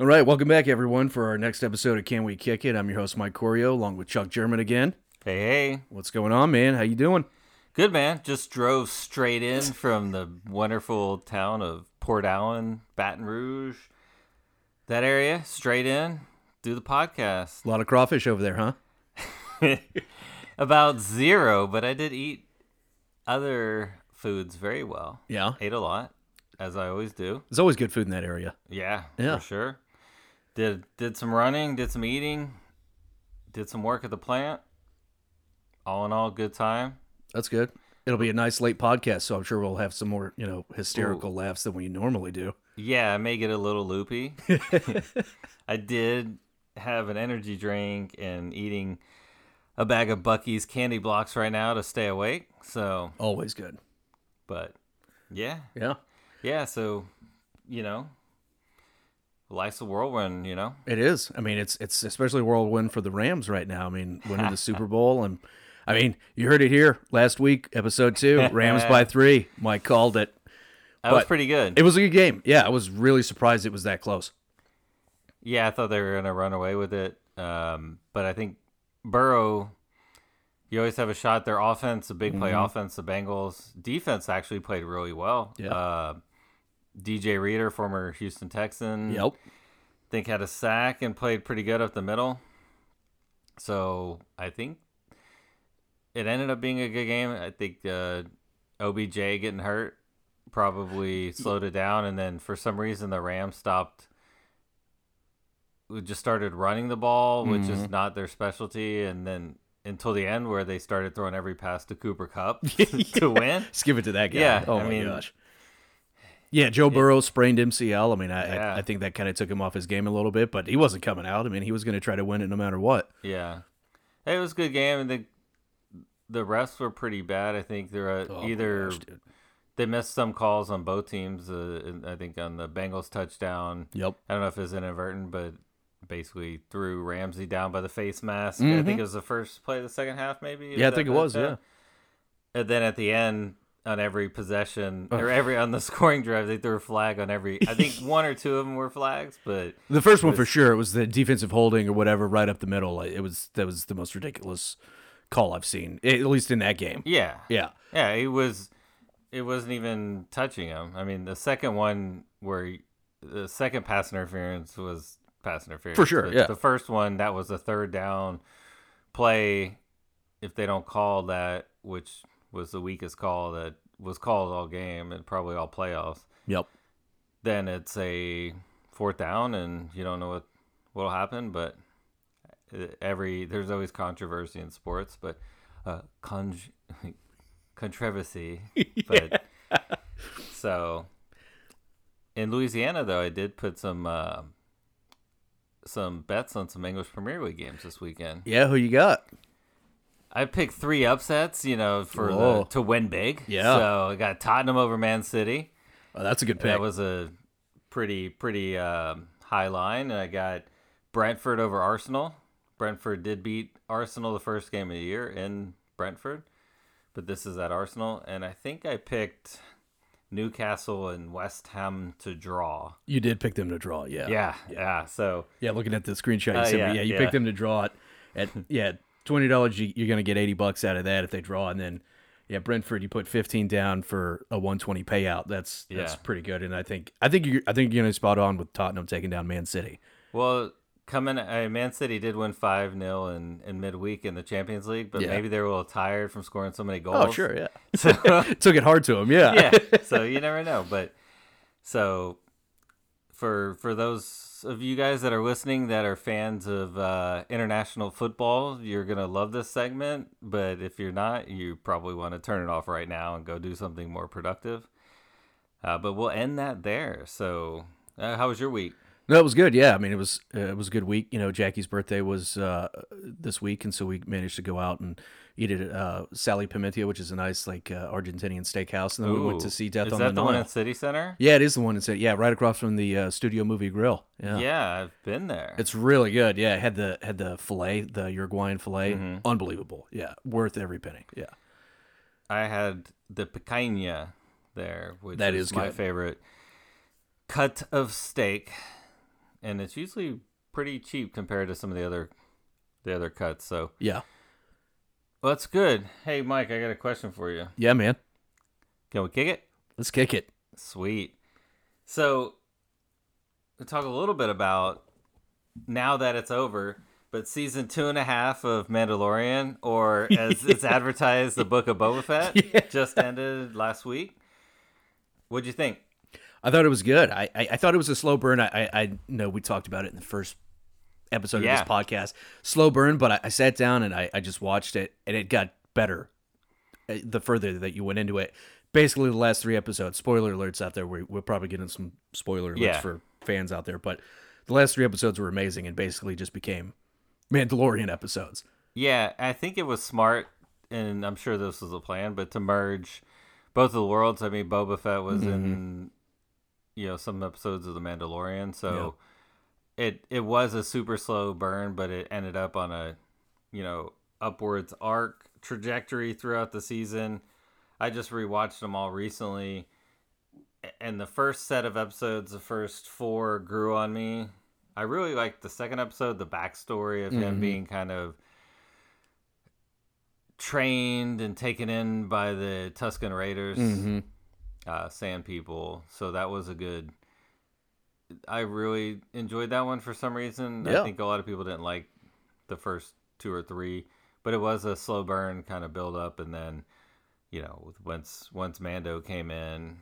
All right, welcome back, everyone, for our next episode of Can We Kick It? I'm your host, Mike Coiro, along with Chuck German again. Hey, hey. What's going on, man? How you doing? Good, man. Just drove straight in from the wonderful town of Port Allen, Baton Rouge, that area, straight in, do the podcast. A lot of crawfish over there, huh? About zero, but I did eat other foods very well. Yeah. Ate a lot, as I always do. There's always good food in that area. Yeah, Yeah. for sure. Did did some running, did some eating, did some work at the plant. All in all, good time. That's good. It'll be a nice late podcast, so I'm sure we'll have some more, you know, hysterical laughs than we normally do. Yeah, I may get a little loopy. I did have an energy drink and eating a bag of Buc-ee's candy blocks right now to stay awake. So, Always good. but yeah, Yeah, yeah. So, you know, life's a whirlwind. You know, it is. I mean, it's it's especially a whirlwind for the Rams right now. I mean, winning the Super Bowl, and I mean, you heard it here last week, episode two, Rams by three. Mike called it. that was pretty good. It was a good game. Yeah, I was really surprised it was that close. yeah, I thought they were gonna run away with it. Um, but I think Burrow. You always have a shot. Their offense, a big play offense. The Bengals defense actually played really well. Yeah. Uh, DJ Reader, former Houston Texan, Yep. think had a sack and played pretty good up the middle. So I think it ended up being a good game. I think uh, OBJ getting hurt probably slowed it down, and then for some reason the Rams stopped. We just started running the ball, which is not their specialty, and then until the end where they started throwing every pass to Cooper Kupp to win. Let's give it to that guy. Yeah, Oh I my mean- gosh. Yeah, Joe Burrow sprained MCL. I mean, I, Yeah. I I think that kind of took him off his game a little bit, but he wasn't coming out. I mean, he was going to try to win it no matter what. Yeah, it was a good game, and the the refs were pretty bad. I think they're uh, Oh either gosh, they missed some calls on both teams. Uh, I think on the Bengals touchdown, Yep. I don't know if it was inadvertent, but basically threw Ramsey down by the face mask. I Mhm. think it was the first play of the second half, maybe. Yeah, I think it was. Yeah. And then at the end, on every possession or every on the scoring drive, they threw a flag on every. I think one or two of them were flags, but The first one was- for sure. It was the defensive holding or whatever, right up the middle. It was that was the most ridiculous call I've seen, at least in that game. yeah, Yeah. Yeah, it was. It wasn't even touching him. I mean, the second one where the second pass interference was pass interference For sure, yeah. The first one that was a third down play. If they don't call that, which was the weakest call that was called all game and probably all playoffs, Yep. then it's a fourth down and you don't know what what'll happen. But every there's always controversy in sports, but uh, con- controversy. But so in Louisiana, though, I did put some uh, some bets on some English Premier League games this weekend. Yeah. Who you got? I picked three upsets, you know, for the, to win big. Yeah. So I got Tottenham over Man City. Oh, that's a good pick. That was a pretty pretty um, high line. And I got Brentford over Arsenal. Brentford did beat Arsenal the first game of the year in Brentford, but this is at Arsenal. And I think I picked Newcastle and West Ham to draw. you did pick them to draw. Yeah. Yeah, yeah. So Yeah, looking at the screenshot, you Uh, sent me, yeah, yeah, you yeah. picked them to draw it at yeah twenty dollars. You, you're gonna get eighty bucks out of that if they draw, and then yeah, Brentford, you put fifteen down for a one twenty payout. That's that's Yeah. pretty good, and I think I think you I think you're gonna spot on with Tottenham taking down Man City. well. Coming, Man City did win five 0 in, in midweek in the Champions League, but Yeah. maybe they were a little tired from scoring so many oh, goals. Oh sure, yeah, So, took it hard to them, Yeah, yeah. So you never know. But so for for those of you guys that are listening that are fans of uh, international football, you're gonna love this segment. But if you're not, you probably want to turn it off right now and go do something more productive. Uh, but we'll end that there. So, uh, how was your week? No, it was good. Yeah, I mean, it was uh, it was a good week. You know, Jackie's birthday was uh, this week, and so we managed to go out and eat at uh, Sal y Pimienta, which is a nice like uh, Argentinian steakhouse, and then we went to see Death Is on that the the one at City Center? Yeah, it is the one that's yeah, right across from the uh, Studio Movie Grill. Yeah. Yeah, I've been there. It's really good. Yeah, had the had the fillet, the Uruguayan fillet, Mm-hmm. unbelievable. Yeah, worth every penny. Yeah. I had the picanha there, which That is is my good. favorite cut of steak and it's usually pretty cheap compared to some of the other the other cuts. So Yeah. Well, that's good. Hey, Mike, I got a question for you. Yeah, man. Can we kick it? Let's kick it. Sweet. So, we talk a little bit about now that it's over, but season two and a half of Mandalorian, or as it's advertised, the Book of Boba Fett, Yeah. just ended last week. What'd you think? I thought it was good. I I, I thought it was a slow burn. I, I I know we talked about it in the first episode Yeah. of this podcast. Slow burn, but I, I sat down and I, I just watched it, and it got better uh, the further that you went into it. Basically, the last three episodes. Spoiler alerts out there. We're, we're probably getting some spoiler alerts Yeah. for fans out there, but the last three episodes were amazing and basically just became Mandalorian episodes. Yeah, I think it was smart, and I'm sure this was a plan, but to merge both of the worlds. I mean, Boba Fett was in, you know, some episodes of The Mandalorian, so it it was a super slow burn, but it ended up on a, you know, upwards arc trajectory throughout the season. I just rewatched them all recently, and the first set of episodes, the first four, grew on me. I really liked the second episode, the backstory of him Mhm. being kind of trained and taken in by the Tusken Raiders, Mm-hmm. uh, Sand People. So that was a good. I really enjoyed that one for some reason. Yeah. I think a lot of people didn't like the first two or three, but it was a slow burn kind of build up, and then, you know, once once Mando came in,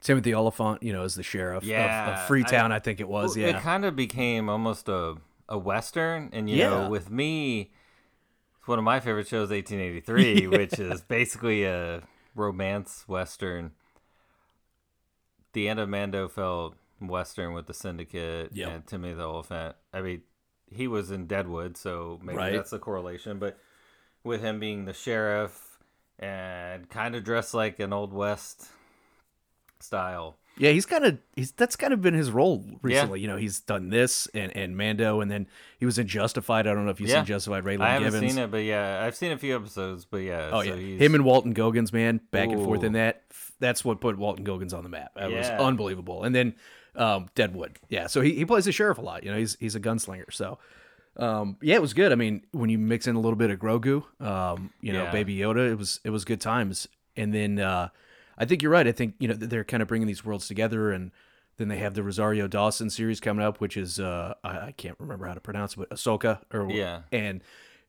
Timothy Olyphant, you know, as the sheriff of- Yeah, of, Freetown, I, think it was. Well, yeah. It kind of became almost a a western, and you Yeah. know, with me, it's one of my favorite shows, 1883, which is basically a romance western. The end of Mando felt western with the Syndicate Yep. and Timothy the Elephant. I mean, he was in Deadwood, so maybe Right. that's the correlation. But with him being the sheriff and kind of dressed like an old west style. Yeah, he's kind of he's that's kind of been his role recently. You know, he's done this and, and Mando, and then he was in Justified. I don't know if you've Yeah. seen Justified. Raylan I haven't Givens. seen it, but yeah, I've seen a few episodes. But yeah, Oh so yeah, he's, him and Walton Goggins, man, back and forth in that. That's what put Walton Goggins on the map. That was unbelievable. And then um, Deadwood, yeah. So he, he plays the sheriff a lot. You know, he's he's a gunslinger. So um, yeah, it was good. I mean, when you mix in a little bit of Grogu, um, you know, Yeah. Baby Yoda, it was it was good times. And then uh, I think you're right. I think you know they're kind of bringing these worlds together and. Then they have the Rosario Dawson series coming up, which is uh, I, I can't remember how to pronounce it, but Ahsoka or Yeah. and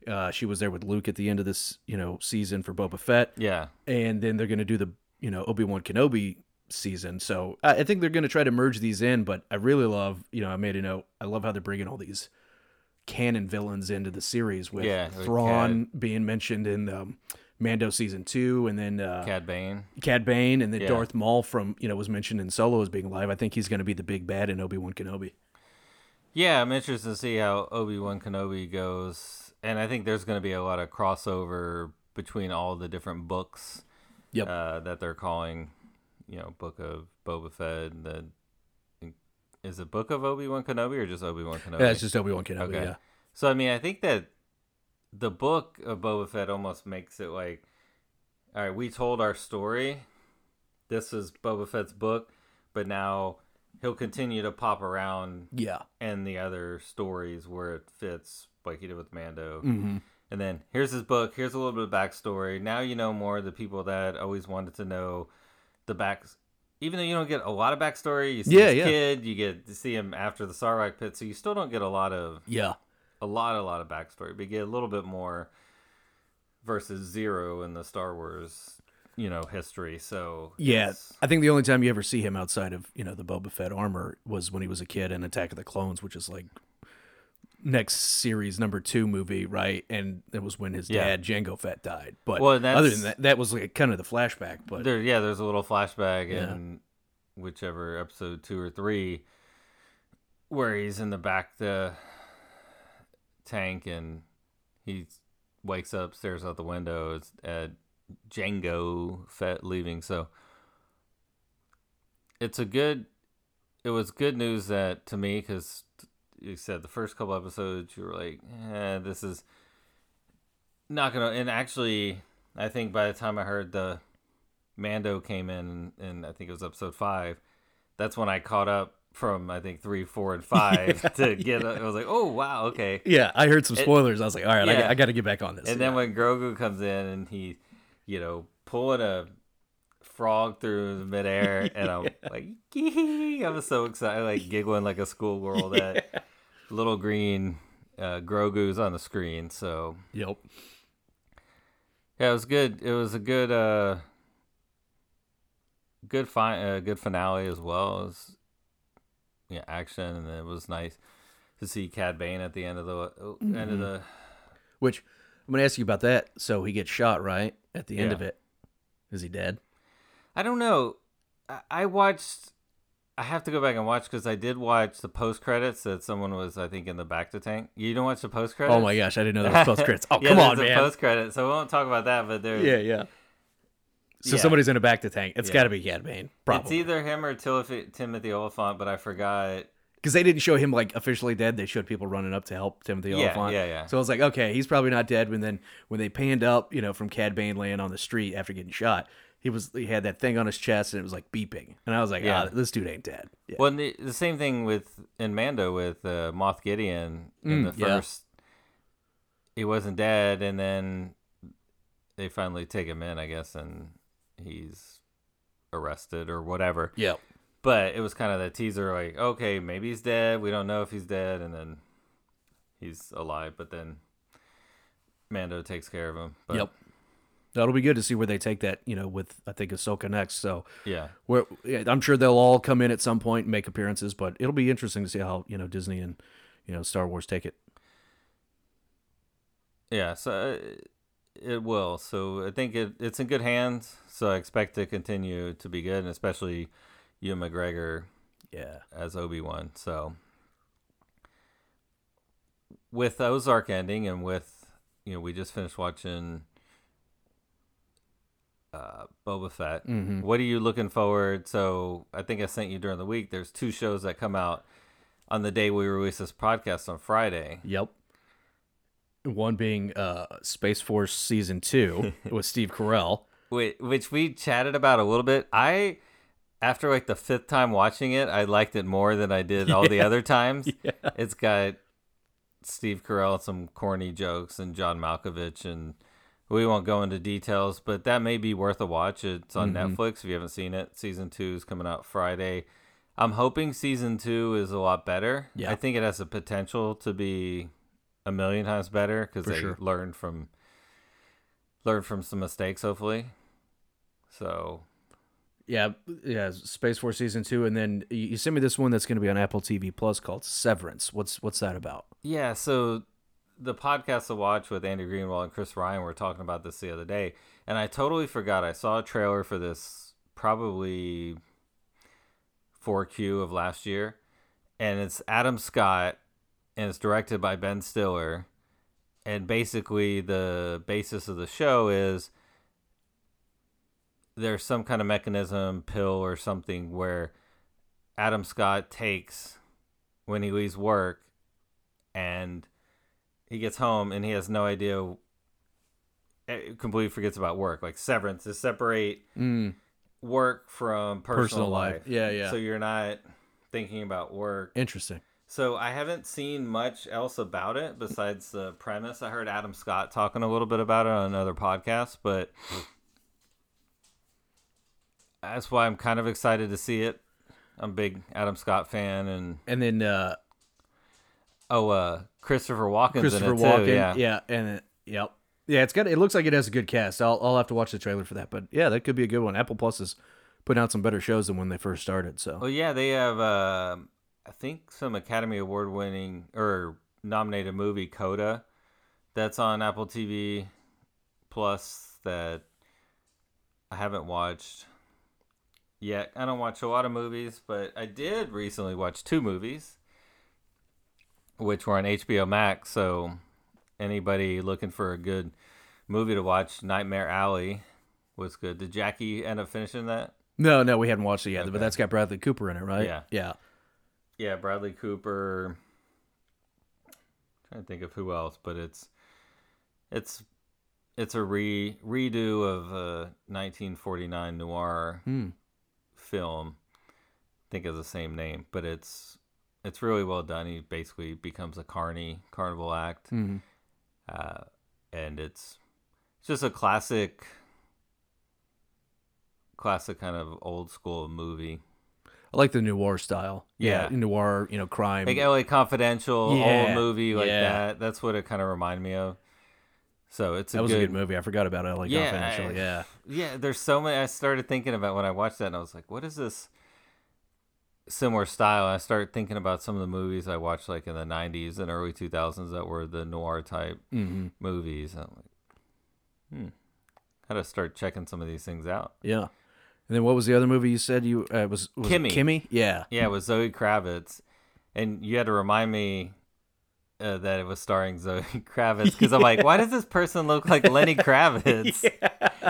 uh, she was there with Luke at the end of this you know season for Boba Fett yeah, and then they're going to do the you know Obi Wan Kenobi season. So I think they're going to try to merge these in. But I really love you know I made a note. I love how they're bringing all these canon villains into the series with Yeah, Thrawn being mentioned in um, Mando season two, and then uh, Cad Bane. Cad Bane, and then Yeah. Darth Maul from you know was mentioned in Solo as being alive. I think he's going to be the big bad in Obi Wan Kenobi. Yeah, I'm interested to see how Obi Wan Kenobi goes, and I think there's going to be a lot of crossover between all the different books Yep. uh, that they're calling, you know, Book of Boba Fett. and The is it Book of Obi Wan Kenobi or just Obi Wan Kenobi? Yeah, it's just Obi Wan Kenobi. Okay. Yeah. So I mean, I think that the book of Boba Fett almost makes it like, all right, we told our story. This is Boba Fett's book, but now he'll continue to pop around Yeah. in the other stories where it fits, like he did with Mando. hmm And then here's his book. Here's a little bit of backstory. Now you know more of the people that always wanted to know the back. Even though you don't get a lot of backstory, you see Yeah, his yeah. kid, you get to see him after the Sarlacc pit, so you still don't get a lot of Yeah. a lot, a lot of backstory, but you get a little bit more versus zero in the Star Wars, you know, history. So Yeah, it's- I think the only time you ever see him outside of you know the Boba Fett armor was when he was a kid in Attack of the Clones, which is like next series number two movie, right? And it was when his Yeah. dad Jango Fett died. But Well, other than that, that was like kind of the flashback. But there, yeah, there's a little flashback Yeah. in whichever episode two or three where he's in the bacta tank and he wakes up, stares out the window. It's uh, at Jango Fett leaving. So it's a good. It was good news that to me because you said the first couple episodes you were like, eh, this is not gonna. And actually, I think by the time I heard the Mando came in, and I think it was episode five, that's when I caught up from I think three, four, and five to get. I was like, oh wow, okay. Yeah, I heard some It- spoilers. I was like, all right, I, Yeah. got- I got to get back on this. And then when Grogu comes in and he, you know, pulling a frog through the midair, and I'm like, "Gee," I was so excited, like giggling like a schoolgirl that little green uh, Grogu's on the screen. So yep. yeah, it was good. It was a good, uh, good fi- uh, good finale as well. as yeah, action, and it was nice to see Cad Bane at the end of the uh, end of the. Which I'm gonna ask you about that. So he gets shot right at the end Yeah. of it. Is he dead? I don't know. I, I watched. I have to go back and watch because I did watch the post credits that someone was, I think, in the bacta tank. You don't watch the post credits? Oh my gosh, I didn't know that was post credits. Oh yeah, come on, there's a man. post credit, so we won't talk about that. But there, yeah, yeah. So Yeah. somebody's in a bacta tank. It's Yeah. got to be Cad Bane, it's either him or Timothy, Timothy Olyphant, but I forgot. because they didn't show him like officially dead. They showed people running up to help Timothy Yeah, Olyphant. yeah, yeah. So I was like, okay, he's probably not dead. When then when they panned up, you know, from Cad Bane laying on the street after getting shot, he was he had that thing on his chest and it was like beeping, and I was like, Yeah. ah, this dude ain't dead. Yeah. Well, and the, the same thing with in Mando with uh, Moff Gideon in Mm, the yeah. first. He wasn't dead, and then they finally take him in, I guess, and he's arrested or whatever. yeah. But it was kind of that teaser, like, okay, maybe he's dead. We don't know if he's dead, and then he's alive. But then Mando takes care of him. But, Yep. That'll be good to see where they take that, you know, with I think Ahsoka next. So Yeah. where I'm sure they'll all come in at some point and make appearances, but it'll be interesting to see how you know Disney and you know Star Wars take it. Yeah. So uh, it will. So I think it, it's in good hands. So I expect to continue to be good, and especially Ewan McGregor Yeah. as Obi Wan. So with Ozark ending, and with you know, we just finished watching uh, Boba Fett. Mm-hmm. What are you looking forward? So I think I sent you during the week. There's two shows that come out on the day we release this podcast on Friday. Yep. One being uh, Space Force season two with Steve Carell. Which we chatted about a little bit. I, after like the fifth time watching it, I liked it more than I did all the other times. Yeah. It's got Steve Carell, some corny jokes, and John Malkovich, and we won't go into details, but that may be worth a watch. It's on Mhm. Netflix if you haven't seen it. Season two is coming out Friday. I'm hoping season two is a lot better. Yeah. I think it has the potential to be a million times better because they sure. learned from learned from some mistakes, hopefully. So Yeah, yeah, Space Force season two, and then you you sent me this one that's going to be on Apple TV Plus called Severance. What's what's that about? Yeah, so the podcast to watch with Andy Greenwald and Chris Ryan were talking about this the other day, and I totally forgot. I saw a trailer for this probably 4Q of last year, and it's Adam Scott, and it's directed by Ben Stiller, and basically the basis of the show is there's some kind of mechanism, pill or something where Adam Scott takes when he leaves work and he gets home and he has no idea eh, completely forgets about work like severance to separate Mm, work from personal, personal life. life. Yeah, yeah. so you're not thinking about work Interesting. so i haven't seen much else about it besides the premise i heard adam scott talking a little bit about it on another podcast but that's why i'm kind of excited to see it i'm a big adam scott fan and And then uh, oh uh christopher walken's Christopher in it Walken. too yeah yeah, and it, yep, yeah. It's got. It looks like it has a good cast. I'll I'll have to watch the trailer for that. But yeah, that could be a good one. Apple Plus is putting out some better shows than when they first started. So Well, yeah, they have. Uh, I think some Academy Award winning or nominated movie Coda, that's on Apple TV Plus that I haven't watched yet. I don't watch a lot of movies, but I did recently watch two movies, which were on HBO Max. So anybody looking for a good movie to watch, Nightmare Alley was good. Did Jackie end up finishing that? no, no, we haven't watched it yet. Okay. But that's got Bradley Cooper in it, right? Yeah. yeah. yeah, Bradley Cooper. trying to think of who else, but it's it's it's a re redo of a 1949 noir Hmm. film, think of the same name, but it's it's really well done. He basically becomes a carny carnival act, Mm-hmm. uh, and it's it's just a classic, classic kind of old school movie. I like the noir style. Yeah. noir. You know, crime. like LA Confidential, Yeah, old movie like yeah. that. That's what it kind of reminded me of. So it's a that was good, a good movie. I forgot about LA Yeah, Confidential. I- Yeah. Yeah, there's so many. I started thinking about when I watched that, and I was like, "What is this similar style?" I started thinking about some of the movies I watched, like in the '90s and early 2000s, that were the noir type Mm-hmm. movies. I'm like, hmm, gotta start checking some of these things out. Yeah. And then what was the other movie you said you uh, was, was Kimmy. Kimmy. Yeah. Yeah, was Zoe Kravitz, and you had to remind me uh, that it was starring Zoe Kravitz because I'm like, why does this person look like Lenny Kravitz?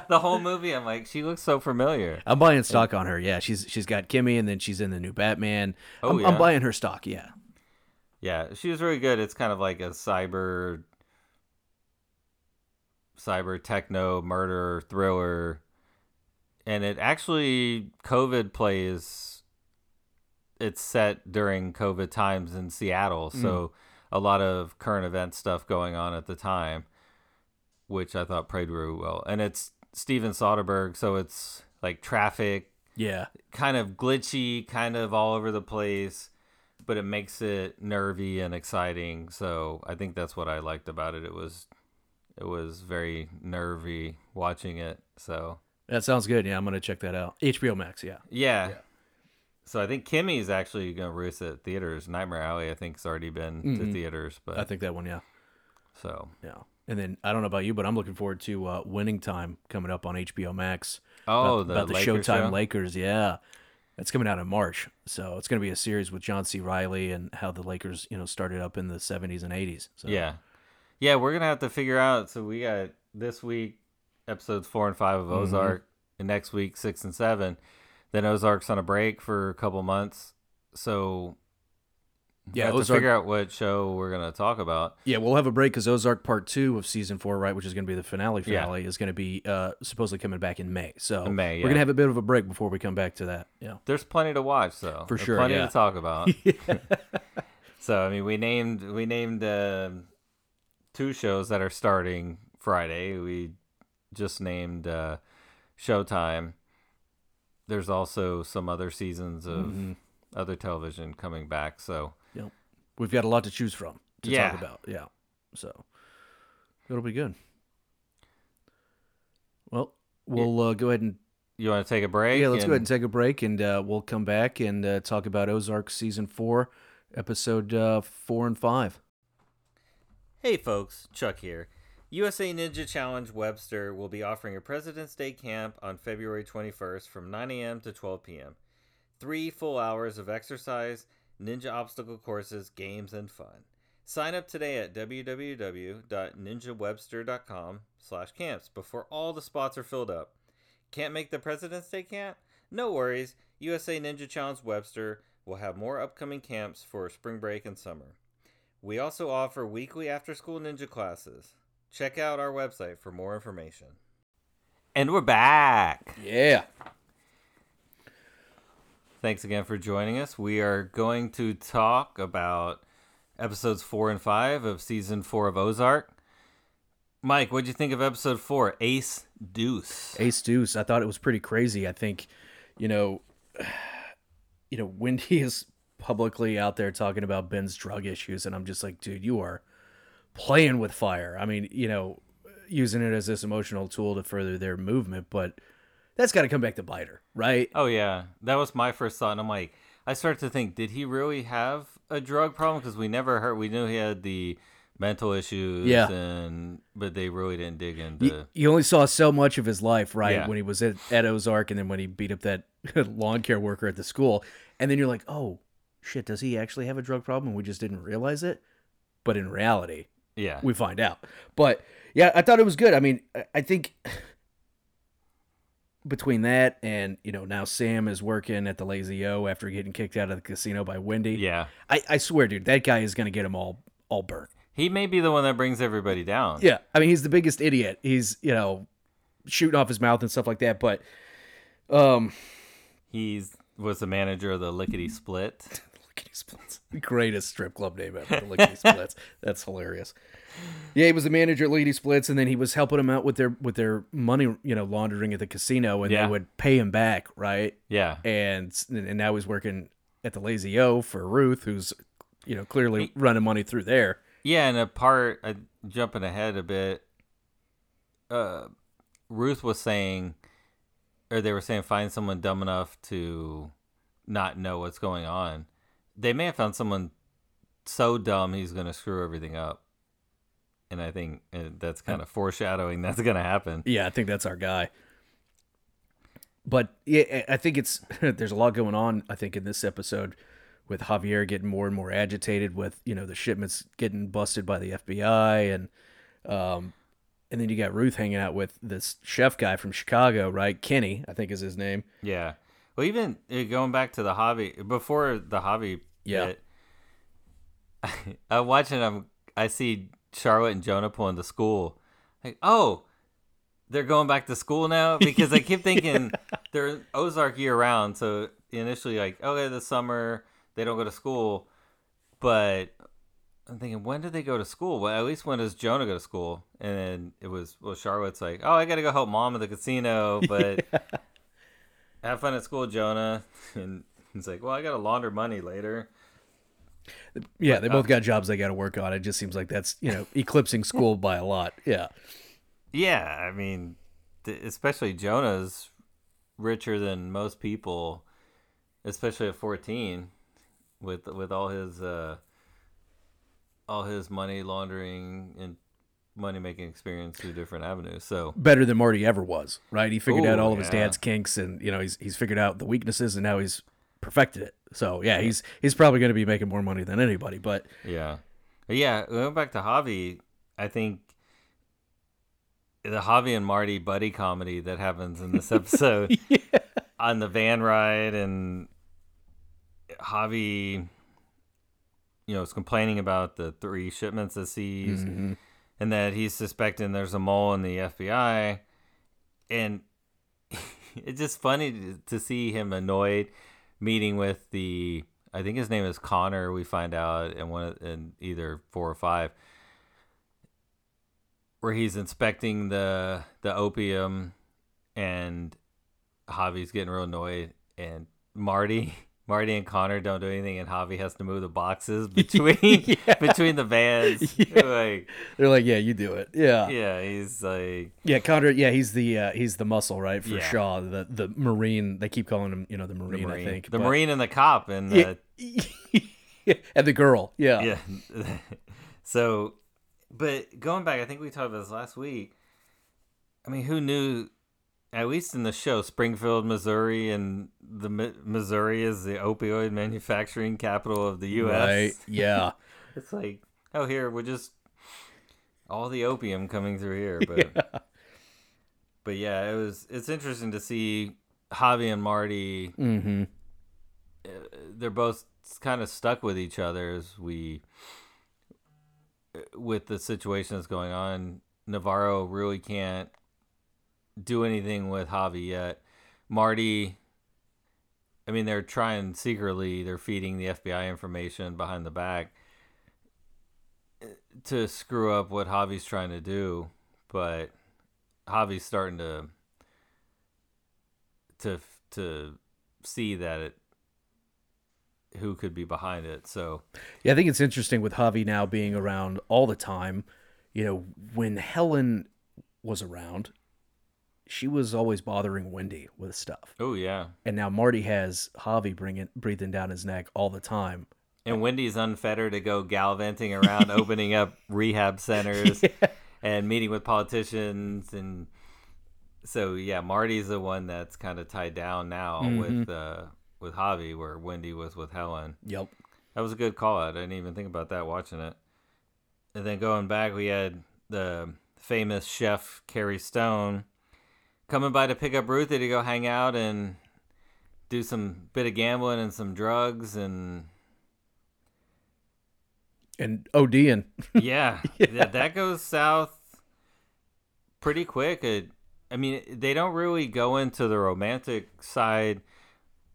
The whole movie, I'm like, she looks so familiar. I'm buying stock on her. Yeah, she's she's got Kimmy, and then she's in the new Batman. Oh, I'm, yeah? I'm buying her stock. Yeah. Yeah, she was really good. It's kind of like a cyber, cyber techno murder thriller, and it actually COVID plays. It's set during COVID times in Seattle, so a lot of current event stuff going on at the time, which I thought played really well. And it's Steven Soderbergh, so it's like traffic, Yeah. kind of glitchy, kind of all over the place, but it makes it nervy and exciting. So I think that's what I liked about it. It was it was very nervy watching it. So That sounds good. Yeah, I'm gonna check that out. HBO Max. Yeah. yeah. So I think Kimmy is actually gonna release it at theaters. Nightmare Alley I think, has already been to Mhm. theaters, but I think that one. Yeah. so Yeah. And then I don't know about you, but I'm looking forward to uh, Winning Time coming up on HBO Max. oh about, the, about the Lakers Showtime show? Lakers. Yeah. It's coming out in March, so it's going to be a series with John C. Reilly and how the Lakers, you know, started up in the '70s and '80s. So, Yeah. Yeah, we're gonna have to figure out. So we got this week episodes four and five of Mm-hmm. Ozark, and next week six and seven. Then Ozark's on a break for a couple months. So Yeah, have to figure out what show we're gonna talk about. Yeah, we'll have a break because Ozark Part Two of season four, right, which is going to be the finale. Yeah. Finale is going to be uh, supposedly coming back in May. So In May, we're going to have a bit of a break before we come back to that. Yeah. There's plenty to watch, though. For There's sure, plenty yeah. to talk about. so I mean, we named we named um two shows that are starting Friday. We just named uh, Showtime. There's also some other seasons of Mhm. other television coming back. So We've got a lot to choose from to Yeah. talk about. Yeah. So it'll be good. Well, we'll uh, go ahead and you want to take a break? yeah, let's go ahead and and- take a break, and uh, we'll come back and uh, talk about Ozark season four, episode uh, four and five. Hey folks, Chuck here. USA Ninja Challenge Webster will be offering a President's Day camp on February 21st from 9 a.m. to 12 p.m. Three full hours of exercise, ninja obstacle courses, games, and fun. Sign up today at www.ninjawebster.com slash camps before all the spots are filled up. Can't make the President's Day camp? No worries. USA Ninja Challenge Webster will have more upcoming camps for spring break and summer. We also offer weekly after school ninja classes. Check out our website for more information. And we're back. Yeah. Thanks again for joining us. We are going to talk about episodes four and five of season four of Ozark. Mike, what'd you think of episode four, Ace Deuce? Ace Deuce. I thought it was pretty crazy. I think, you know, you know, Wendy is publicly out there talking about Ben's drug issues, and I'm just like, dude, you are playing with fire. I mean, you know, using it as this emotional tool to further their movement, but that's got to come back to bite her, right? Oh yeah, that was my first thought. And I'm like, I started to think, did he really have a drug problem? Because we never heard. We knew he had the mental issues. Yeah. And but they really didn't dig You, into. you only saw so much of his life, right? Yeah. When he was at, at Ozark, and then when he beat up that lawn care worker at the school, and then you're like, oh shit, does he actually have a drug problem? And we just didn't realize it. But in reality, yeah. we find out. But yeah, I thought it was good. I mean, I- think between that and you know now Sam is working at the Lazy O after getting kicked out of the casino by Wendy. yeah. I, I swear, dude, that guy is gonna get them all all burnt. He may be the one that brings everybody down. Yeah, I mean he's the biggest idiot. He's you know shooting off his mouth and stuff like that. But um, He's was the manager of the Lickety Split. Lickety Splits. Greatest strip club name ever. Lickety Splits. That's hilarious. Yeah, he was the manager at Lickety Splits, and then he was helping them out with their with their money, you know, laundering at the casino, and Yeah. they would pay him back, right? Yeah, And and now he's working at the Lazy O for Ruth, who's you know clearly running money through there. yeah, and a part uh, jumping ahead a bit. Uh, Ruth was saying, or they were saying, find someone dumb enough to not know what's going on. They may have found someone so dumb he's going to screw everything up. And I think uh, that's kind of foreshadowing that's going to happen. Yeah, I think that's our guy. But yeah, I think it's there's a lot going on. I think in this episode with Javier getting more and more agitated with you know the shipments getting busted by the FBI and um and then you got Ruth hanging out with this chef guy from Chicago, right? Kenny, I think is his name. Yeah. Well, even uh, going back to the hobby before the hobby. Yeah. bit, I'm watching. I'm. I see Charlotte and Jonah pulling to school. Like, oh, they're going back to school now because I keep thinking they're Ozark year round. So initially, like, okay, this summer they don't go to school, but I'm thinking, when do they go to school? Well, at least when does Jonah go to school? And then it was, well, Charlotte's like, oh, I got to go help mom at the casino, but have fun at school, Jonah. And he's like, well, I got to launder money later. Yeah, they both got jobs they got to work on. It just seems like that's you know eclipsing school by a lot. Yeah, Yeah, I mean, especially Jonah's richer than most people, especially at 14 with with all his uh all his money laundering and money making experience through different avenues. So, better than Marty ever was, right? He figured out Ooh, all of his yeah. dad's kinks, and you know he's he's figured out the weaknesses, and now he's perfected it. So yeah, he's he's probably going to be making more money than anybody. But yeah. Yeah, going back to Javi, I think the Javi and Marty buddy comedy that happens in this episode on the van ride and Javi you know is complaining about the three shipments that sees Mhm. and that he's suspecting there's a mole in the FBI and it's just funny to see him annoyed meeting with the I think his name is Connor we find out in one in either 4 or 5 where he's inspecting the the opium and Javi's getting real annoyed and Marty Marty and Connor don't do anything and Javi has to move the boxes between Yeah. between the vans Yeah. like they're like, yeah, you do it. Yeah, yeah. he's like yeah, Connor. Yeah, he's the uh, he's the muscle, right? For Yeah. Shaw, the the Marine. They keep calling him, you know, the the Marine. marine I think the but- marine and the cop and the and the girl. Yeah. yeah so but going back i think we talked about this last week i mean who knew at least in the show springfield missouri and the Mi- missouri is the opioid manufacturing capital of the us Right. Yeah. it's like oh here we're just all the opium coming through here but but yeah it was it's interesting to see javi and marty mm-hmm. they're both kind of stuck with each other as we with the situation that's going on navarro really can't do anything with javi yet marty i mean they're trying secretly they're feeding the fbi information behind the back uh, to screw up what javi's trying to do but javi's starting to to to see that it who could be behind it. So Yeah, I think it's interesting with Javi now being around all the time. You know, when Helen was around, she was always bothering Wendy with stuff, oh yeah, and now Marty has Javi bringing breathing down his neck all the time. and Wendy's unfettered to go gallivanting around, opening up rehab centers and meeting with politicians, and so yeah, Marty's the one that's kind of tied down now with uh, with Javi, where Wendy was with Helen. Yep. That was a good call. I didn't even think about that watching it. And then going back, we had the famous chef Carrie Stone coming by to pick up Ruthie to go hang out and do some bit of gambling and some drugs and And ODing. yeah, That, that goes south pretty quick. It, I mean, they don't really go into the romantic side,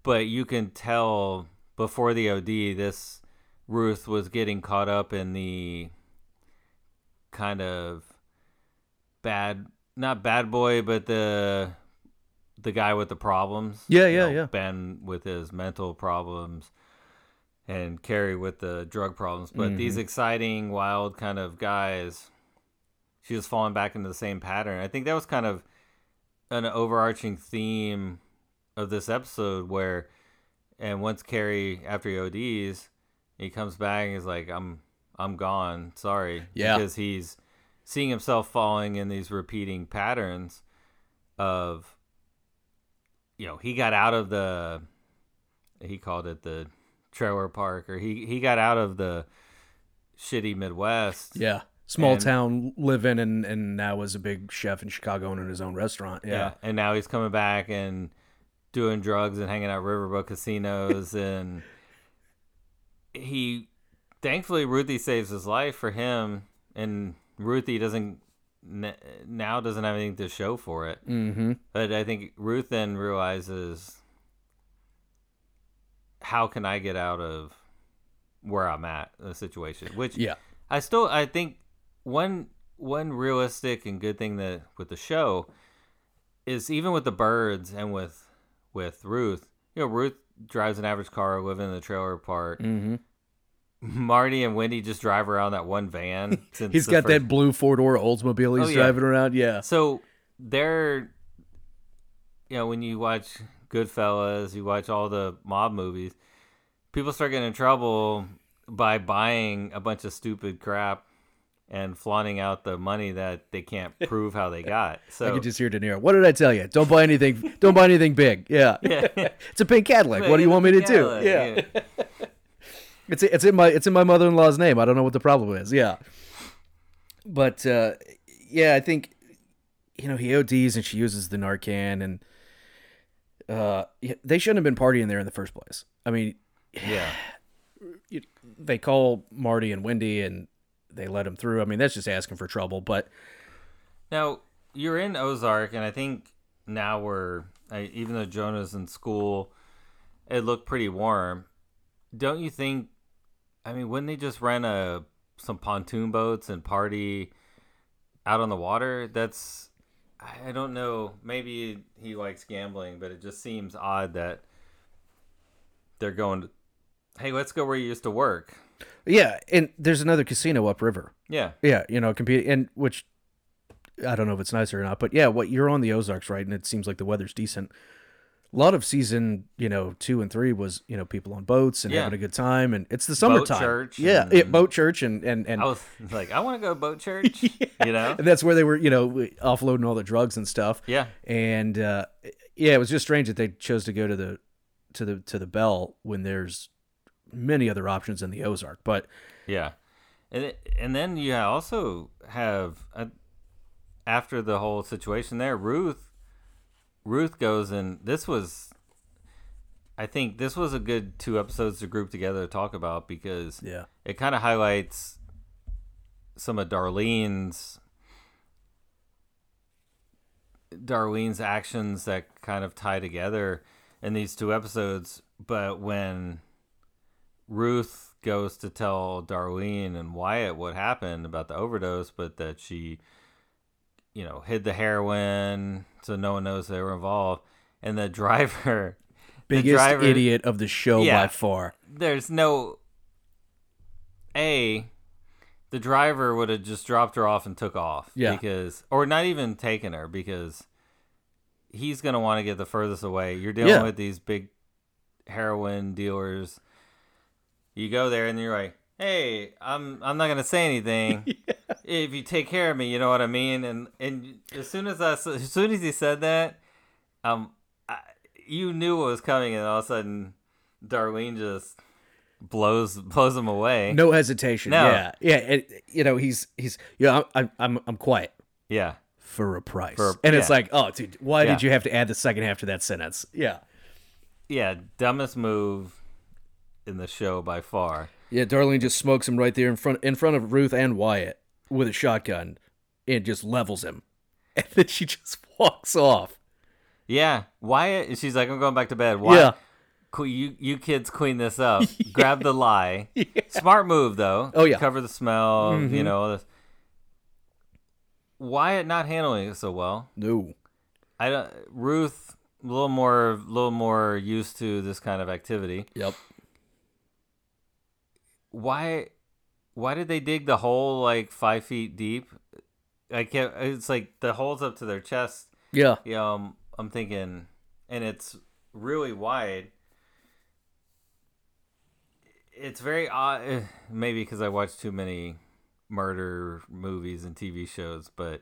but you can tell before the OD, this Ruth was getting caught up in the kind of bad, not bad boy, but the the guy with the problems. Yeah, You yeah, know, yeah. Ben with his mental problems, and Carrie with the drug problems. But mm-hmm. these exciting, wild kind of guys, she was falling back into the same pattern. I think that was kind of an overarching theme of this episode where and once Carrie after he ODs, he comes back and he's like, I'm I'm gone, sorry. Yeah. Because he's seeing himself falling in these repeating patterns of you know, he got out of the he called it the trailer park or he he got out of the shitty Midwest. Yeah. Small And- town living and and now is a big chef in Chicago owning his own restaurant. Yeah. And now he's coming back and doing drugs and hanging out riverboat casinos and he thankfully Ruthie saves his life for him and Ruthie doesn't now doesn't have anything to show for it. Mm-hmm. But I think Ruth then realizes how can I get out of where I'm at the situation, which Yeah. I still I think one one realistic and good thing that with the show is even with the birds and with with Ruth, you know, Ruth drives an average car, living in the trailer park. Mm-hmm. Marty and Wendy just drive around that one van. Since He's got first- that blue four door Oldsmobile he's Oh, yeah. driving around. Yeah. So they're, you know, when you watch Goodfellas, you watch all the mob movies, people start getting in trouble by buying a bunch of stupid crap and flaunting out the money that they can't prove how they got. So I could just hear De Niro. What did I tell you? Don't buy anything. Don't buy anything big. Yeah. Yeah. it's a pink Cadillac. What do you want me to do? Cadillac, Yeah. It's it's in my it's in my mother in law's name. I don't know what the problem is. Yeah. But uh, yeah, I think you know he ODs and she uses the Narcan and uh, they shouldn't have been partying there in the first place. I mean, yeah. you, they call Marty and Wendy and they let him through. I mean, that's just asking for trouble. But Now you're in Ozark, and I think now we're I, even though Jonah's in school, it looked pretty warm. Don't you think? I mean, wouldn't they just rent a some pontoon boats and party out on the water? That's I don't know. Maybe he likes gambling, but it just seems odd that they're going. To, hey, let's go where you used to work. yeah, and there's another casino upriver. Yeah, Yeah, you know, compete and which I don't know if it's nicer or not, but yeah, what you're on the Ozarks, right? And it seems like the weather's decent. A lot of season, you know, two and three was you know people on boats and Yeah. having a good time, and it's the summertime. church yeah, and- yeah, boat church, and and and, I was like, I want to go to boat church. You know? and that's where they were, you know, offloading all the drugs and stuff. Yeah. and uh, yeah, it was just strange that they chose to go to the to the to the Belle when there's many other options in the Ozark. But Yeah, and it, and then you also have uh, after the whole situation there, Ruth. Ruth goes and this was, I think this was a good two episodes to group together to talk about because yeah, it kind of highlights some of Darlene's Darlene's actions that kind of tie together in these two episodes. But when Ruth goes to tell Darlene and Wyatt what happened about the overdose, but that she, you know, hid the heroin so no one knows they were involved, and the driver, the biggest driver- idiot of the show Yeah. by far. there's no a the driver would have just dropped her off and took off Yeah. because or not even taken her because he's going to want to get the furthest away you're dealing Yeah. with these big heroin dealers you go there and you're like hey i'm i'm not going to say anything if you take care of me you know what i mean and and as soon as I as soon as he said that um I, you knew what was coming and all of a sudden darlene just blows blows him away No hesitation. No. Yeah, yeah. It, you know, he's he's yeah. I'm I'm I'm quiet yeah for a price, For a- and it's like, oh, dude, why Yeah. did you have to add the second half to that sentence? Yeah, yeah dumbest move in the show by far yeah. Darlene just smokes him right there in front in front of Ruth and Wyatt with a shotgun, and just levels him, and then she just walks off. yeah wyatt she's like i'm going back to bed why Yeah. you you kids clean this up. Grab the lye. Smart move though. Oh, yeah. Cover the smell. You Mhm. know. This. Wyatt not handling it so well. No. I don't. Ruth a little more, a little more used to this kind of activity. Yep. Why, why did they dig the hole like five feet deep? I can't. It's like the holes up to their chest. Yeah. Yeah, um, I'm thinking, and it's really wide. It's very odd, eh, maybe because I watch too many murder movies and TV shows, but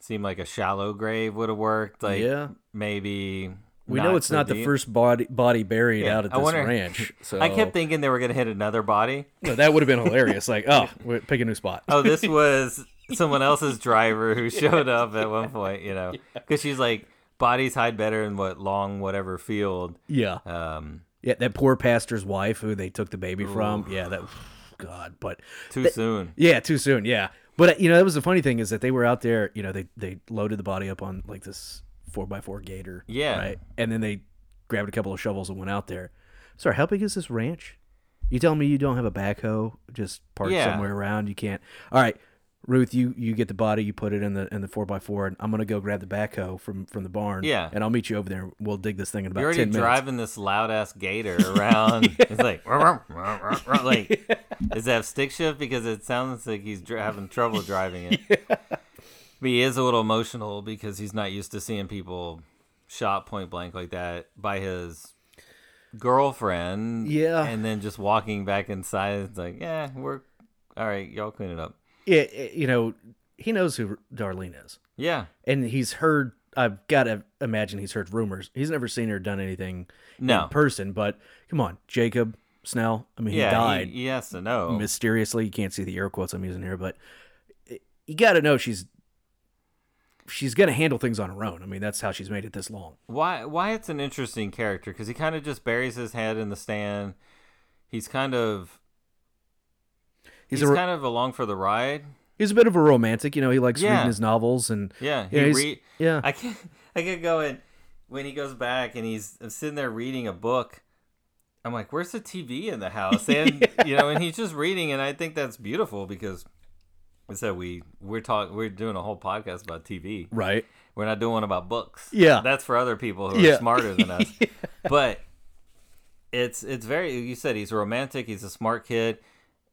seemed like a shallow grave would have worked. Like yeah. maybe We know it's so not the first body body buried Yeah, out at I this wonder- ranch. So I kept thinking they were gonna hit another body. No, that would have been hilarious. Like, oh, pick a new spot. Oh, this was someone else's driver who showed up at one point. You know, because she's like bodies hide better in what long whatever field. yeah. Um, Yeah, that poor pastor's wife who they took the baby from. Yeah, that God, but too soon. yeah, too soon. Yeah, but uh, you know that was the funny thing is that they were out there. You know, they they loaded the body up on like this four by four gator. Yeah. right, and then they grabbed a couple of shovels and went out there. Sorry, how big is this ranch? You telling me you don't have a backhoe just parked Yeah. somewhere around? You can't. All right, Ruth, you you get the body, you put it in the in the four by four, and I'm gonna go grab the backhoe from from the barn. Yeah. and I'll meet you over there. We'll dig this thing in about You're already minutes. driving this loud ass gator around. It's like, like, does it have stick shift? Because it sounds like he's dri- having trouble driving it. But he is a little emotional because he's not used to seeing people shot point blank like that by his girlfriend. Yeah. And then just walking back inside. It's like, yeah, we're all right. Y'all clean it up. Yeah, it- you know, he knows who Darlene is, Yeah. and he's heard. I've got to imagine he's heard rumors. He's never seen her done anything No. in person, but come on, Jacob Snell. I mean, he yeah. died He, has to know. mysteriously. You can't see the air quotes I'm using here, but eh, you got to know she's she's gonna handle things on her own. I mean, that's how she's made it this long. why why it's an interesting character because he kind of just buries his head in the stand. He's kind of He's, he's, a kind of along for the ride. he's a bit of a romantic. You know, he likes Yeah. reading his novels and Yeah, Yeah, he he's- re- yeah. I can I get going when he goes back and he's sitting there reading a book. I'm like, where's the TV in the house? And you know, and he's just reading, and I think that's beautiful because said we we're talking we're doing a whole podcast about TV. right. We're not doing one about books. Yeah. that's for other people who are smarter than us. But it's it's very you said he's romantic. He's a smart kid,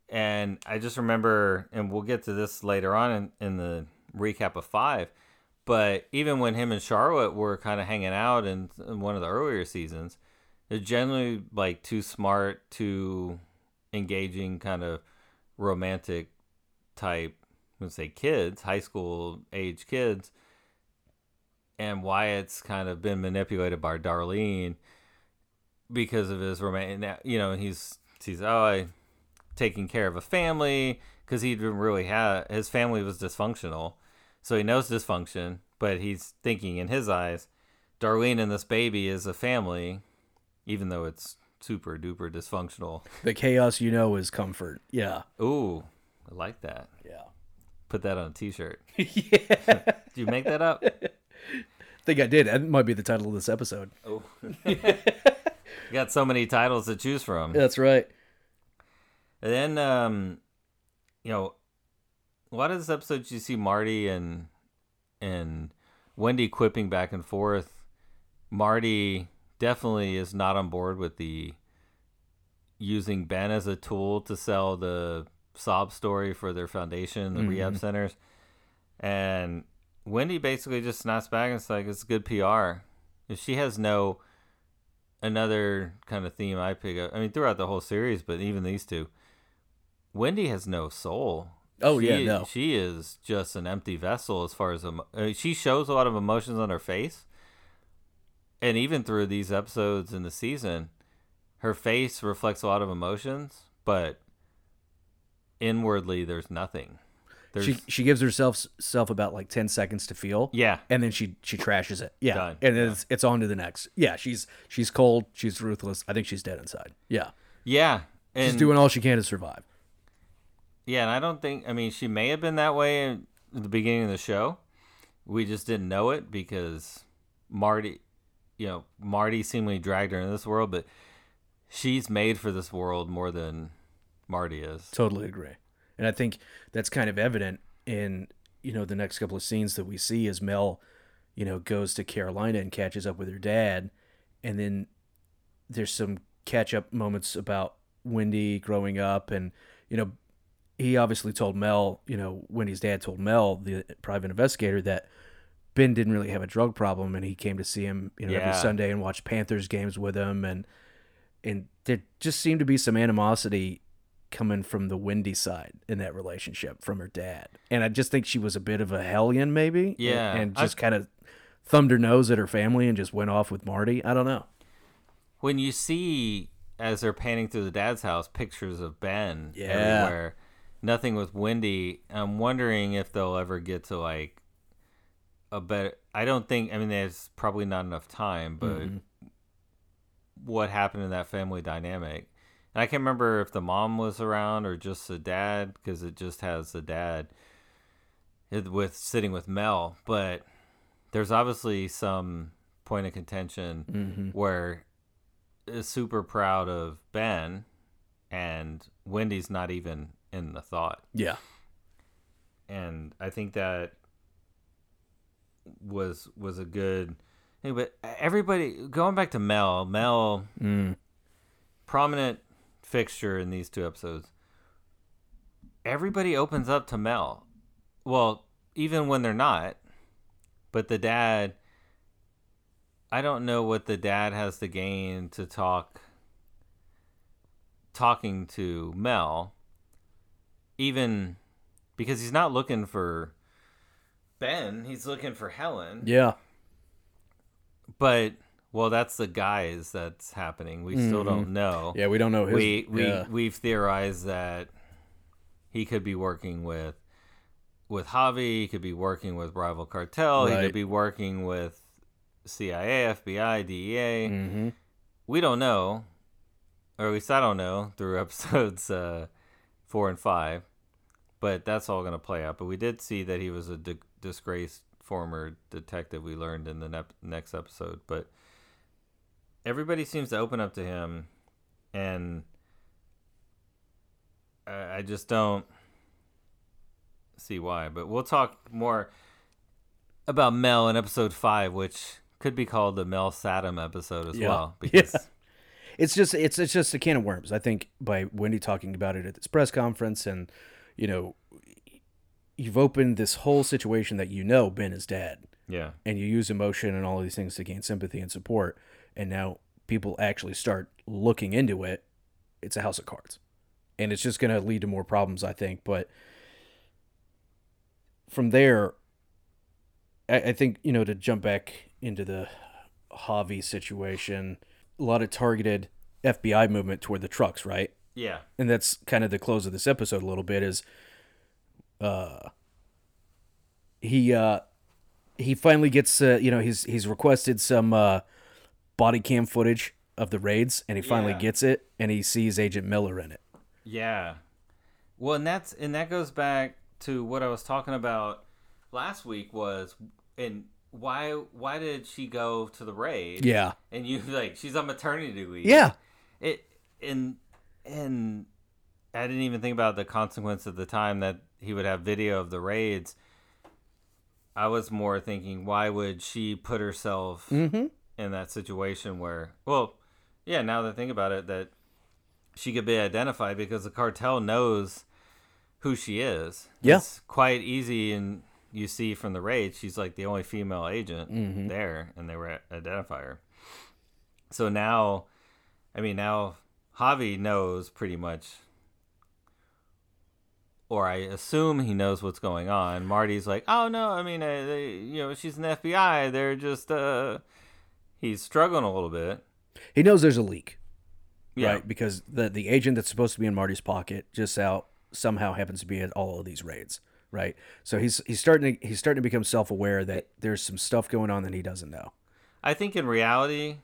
and I just remember, and we'll get to this later on in, in the recap of five. But even when him and Charlotte were kind of hanging out in, in one of the earlier seasons, they're generally like too smart, too engaging, kind of romantic type. Let's say kids, high school age kids and why it's kind of been manipulated by Darlene because of his romantic. Uh, you know, he's he's oh, I taking care of a family because he didn't really have his family was dysfunctional, so he knows dysfunction, but he's thinking in his eyes, Darlene and this baby is a family, even though it's super duper dysfunctional. The chaos you know is comfort. Yeah. Ooh, I like that. Yeah. Put that on a T-shirt. yeah. Did you make that up? I think I did. That might be the title of this episode. Oh. got so many titles to choose from. That's right. And then, um, you know, a lot of this episode you see Marty and and Wendy quipping back and forth. Marty definitely is not on board with the using Ben as a tool to sell the sob story for their foundation, the rehab mm-hmm. centers. And Wendy basically just snaps back and it's like it's good PR. If she has no another kind of theme I pick up. I mean, throughout the whole series, but even these two, Wendy has no soul. Oh, She- yeah, no. She is just an empty vessel as far as emo- I mean, she shows a lot of emotions on her face, and even through these episodes in the season, her face reflects a lot of emotions, but inwardly, there's nothing. There's She she gives herself self about like ten seconds to feel. yeah, And then she she trashes it. Yeah. Done. And then it's it's on to the next. Yeah, she's she's cold, she's ruthless. I think she's dead inside. Yeah. yeah, and She's doing all she can to survive. Yeah, and I don't think. I mean, she may have been that way in the beginning of the show. We just didn't know it because Marty, you know, Marty seemingly dragged her into this world, but she's made for this world more than Marty is. Totally agree. And I think that's kind of evident in, you know, the next couple of scenes that we see as Mel, you know, goes to Carolina and catches up with her dad. And then there's some catch up moments about Wendy growing up. And, you know, he obviously told Mel, you know, Wendy's dad told Mel, the private investigator, that Ben didn't really have a drug problem. And he came to see him, you know, Yeah. every Sunday and watch Panthers games with him. And, and there just seemed to be some animosity coming from the Wendy side in that relationship from her dad. And I just think she was a bit of a hellion, maybe. Yeah, And, just kind of thumbed her nose at her family and just went off with Marty. I don't know. When you see as they're panning through the dad's house pictures of Ben Yeah. everywhere, nothing with Wendy, I'm wondering if they'll ever get to like a better. I don't think. I mean, there's probably not enough time, but Mm-hmm. what happened in that family dynamic? And I can't remember if the mom was around or just the dad, because it just has the dad with sitting with Mel. But there's obviously some point of contention Mm-hmm. where is super proud of Ben, and Wendy's not even in the thought. Yeah. And I think that was was a good thing. But everybody going back to Mel, Mel Mm. prominent fixture in these two episodes. Everybody opens up to Mel. Well, even when they're not. But the dad I don't know what the dad has to gain to talk talking to Mel. Even because he's not looking for Ben, he's looking for Helen. Yeah. But well, that's the guys that's happening. We still don't know. Yeah. We don't know his. we we yeah. we've theorized that he could be working with with Javi. He could be working with rival cartel. He could be working with CIA, FBI, DEA. Mhm. We don't know, or at least I don't know through episodes uh, four and five. But that's all going to play out. But we did see that he was a di- disgraced former detective. We learned in the nep- next episode. But everybody seems to open up to him, and I, I just don't see why. But we'll talk more about Mel in episode five, which could be called the Mel Sattem episode as Yeah. well. Yeah. Because it's just it's it's just a can of worms. I think by Wendy talking about it at this press conference, and you know, you've opened this whole situation that you know Ben is dead, yeah, and you use emotion and all of these things to gain sympathy and support, and now people actually start looking into it. It's a house of cards, and it's just going to lead to more problems, I think. But from there, I, I think you know to jump back into the Javi situation, a lot of targeted FBI movement toward the trucks, right? yeah, and that's kind of the close of this episode a little bit is uh he uh he finally gets uh, you know he's he's requested some uh body cam footage of the raids and he finally Yeah. gets it and he sees agent miller in it yeah. Well, and that's and that goes back to what I was talking about last week was and why why did she go to the raid? yeah and you like she's on maternity leave. yeah it and and I didn't even think about the consequence of the time that he would have video of the raids. I was more thinking, why would she put herself mm-hmm in that situation where, well, yeah, now that I think about it, that she could be identified because the cartel knows who she is. Yeah. It's quite easy, and you see from the raid, she's like the only female agent Mm-hmm. there, and they were identify her. So now, I mean, now Javi knows pretty much, or I assume he knows what's going on. Marty's like, oh no, I mean, uh, they, you know, she's an FBI. They're just, uh, he's struggling a little bit. he knows there's a leak Yeah. right because the the agent that's supposed to be in marty's pocket just out somehow happens to be at all of these raids right so he's he's starting to he's starting to become self-aware that there's some stuff going on that he doesn't know I think in reality,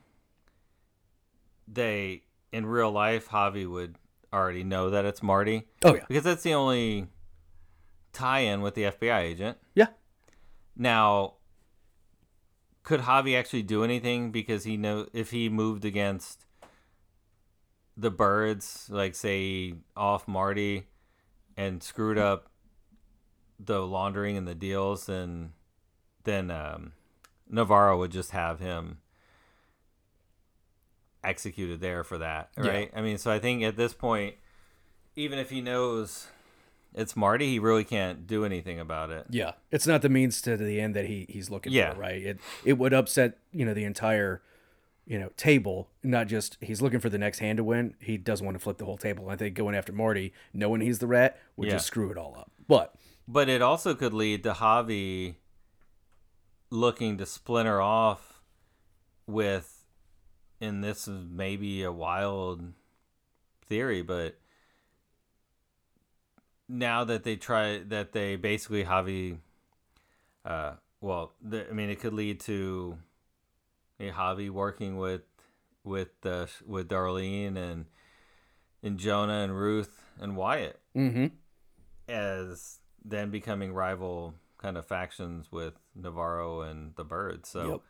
they in real life, Javi would already know that it's Marty oh yeah because that's the only tie-in with the FBI agent. yeah Now, could Javi actually do anything because he know if he moved against the Byrdes, like say off Marty, and screwed up the laundering and the deals, then then um, Navarro would just have him executed there for that, Yeah. right? I mean, so I think at this point, even if he knows it's Marty, he really can't do anything about it. Yeah, it's not the means to the end that he he's looking Yeah. for, right? It it would upset you know the entire you know table, not just he's looking for the next hand to win. He doesn't want to flip the whole table. I think going after Marty, knowing he's the rat, would Yeah. just screw it all up. But But it also could lead to Javi looking to splinter off with, and this is maybe a wild theory, but now that they try that they basically Javi, uh, well, the, I mean, it could lead to a Javi working with with the with Darlene and and Jonah and Ruth and Wyatt mm-hmm. as then becoming rival kind of factions with Navarro and the Byrdes. So, Yep.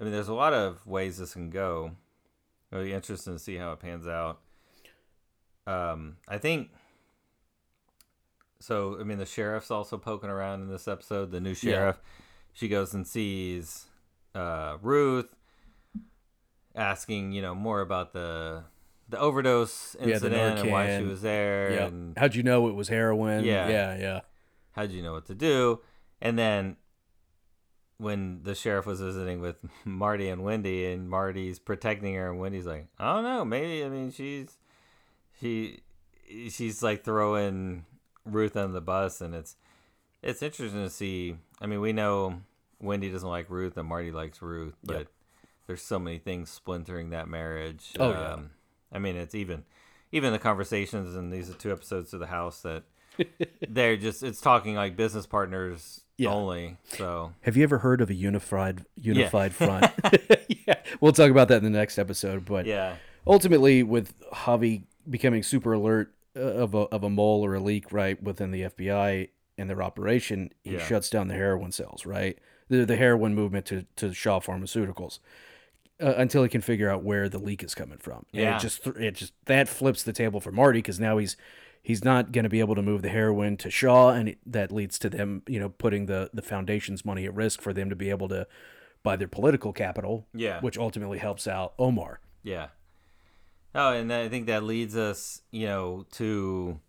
I mean, there's a lot of ways this can go. It'll be interesting to see how it pans out. Um, I think. So, I mean, the sheriff's also poking around in this episode. The new sheriff, she goes and sees uh, Ruth, asking, you know, more about the the overdose Yeah, the incident and why she was there, Yeah. and How'd you know it was heroin? Yeah. yeah, yeah. how'd you know what to do? And then when the sheriff was visiting with Marty and Wendy, and Marty's protecting her, and Wendy's like, I don't know, maybe. I mean, she's she she's like throwing Ruth on the bus, and it's it's interesting to see. I mean, we know Wendy doesn't like Ruth, and Marty likes Ruth, but Yep. there's so many things splintering that marriage. Oh, yeah. Um, I mean, it's even even the conversations, and these are two episodes of the house that they're just it's talking like business partners Yeah. only. So Have you ever heard of a unified unified front? yeah, we'll talk about that in the next episode. But yeah, ultimately, with Javi becoming super alert of a of a mole or a leak right within the FBI and their operation, he Yeah. shuts down the heroin cells, right? The the heroin movement to to Shaw Pharmaceuticals. Uh, until he can figure out where the leak is coming from. And Yeah. it just it just that flips the table for Marty because now he's he's not going to be able to move the heroin to Shaw, and it, that leads to them, you know, putting the the foundation's money at risk for them to be able to buy their political capital, Yeah. which ultimately helps out Omar. yeah. Oh, and I think that leads us, you know, to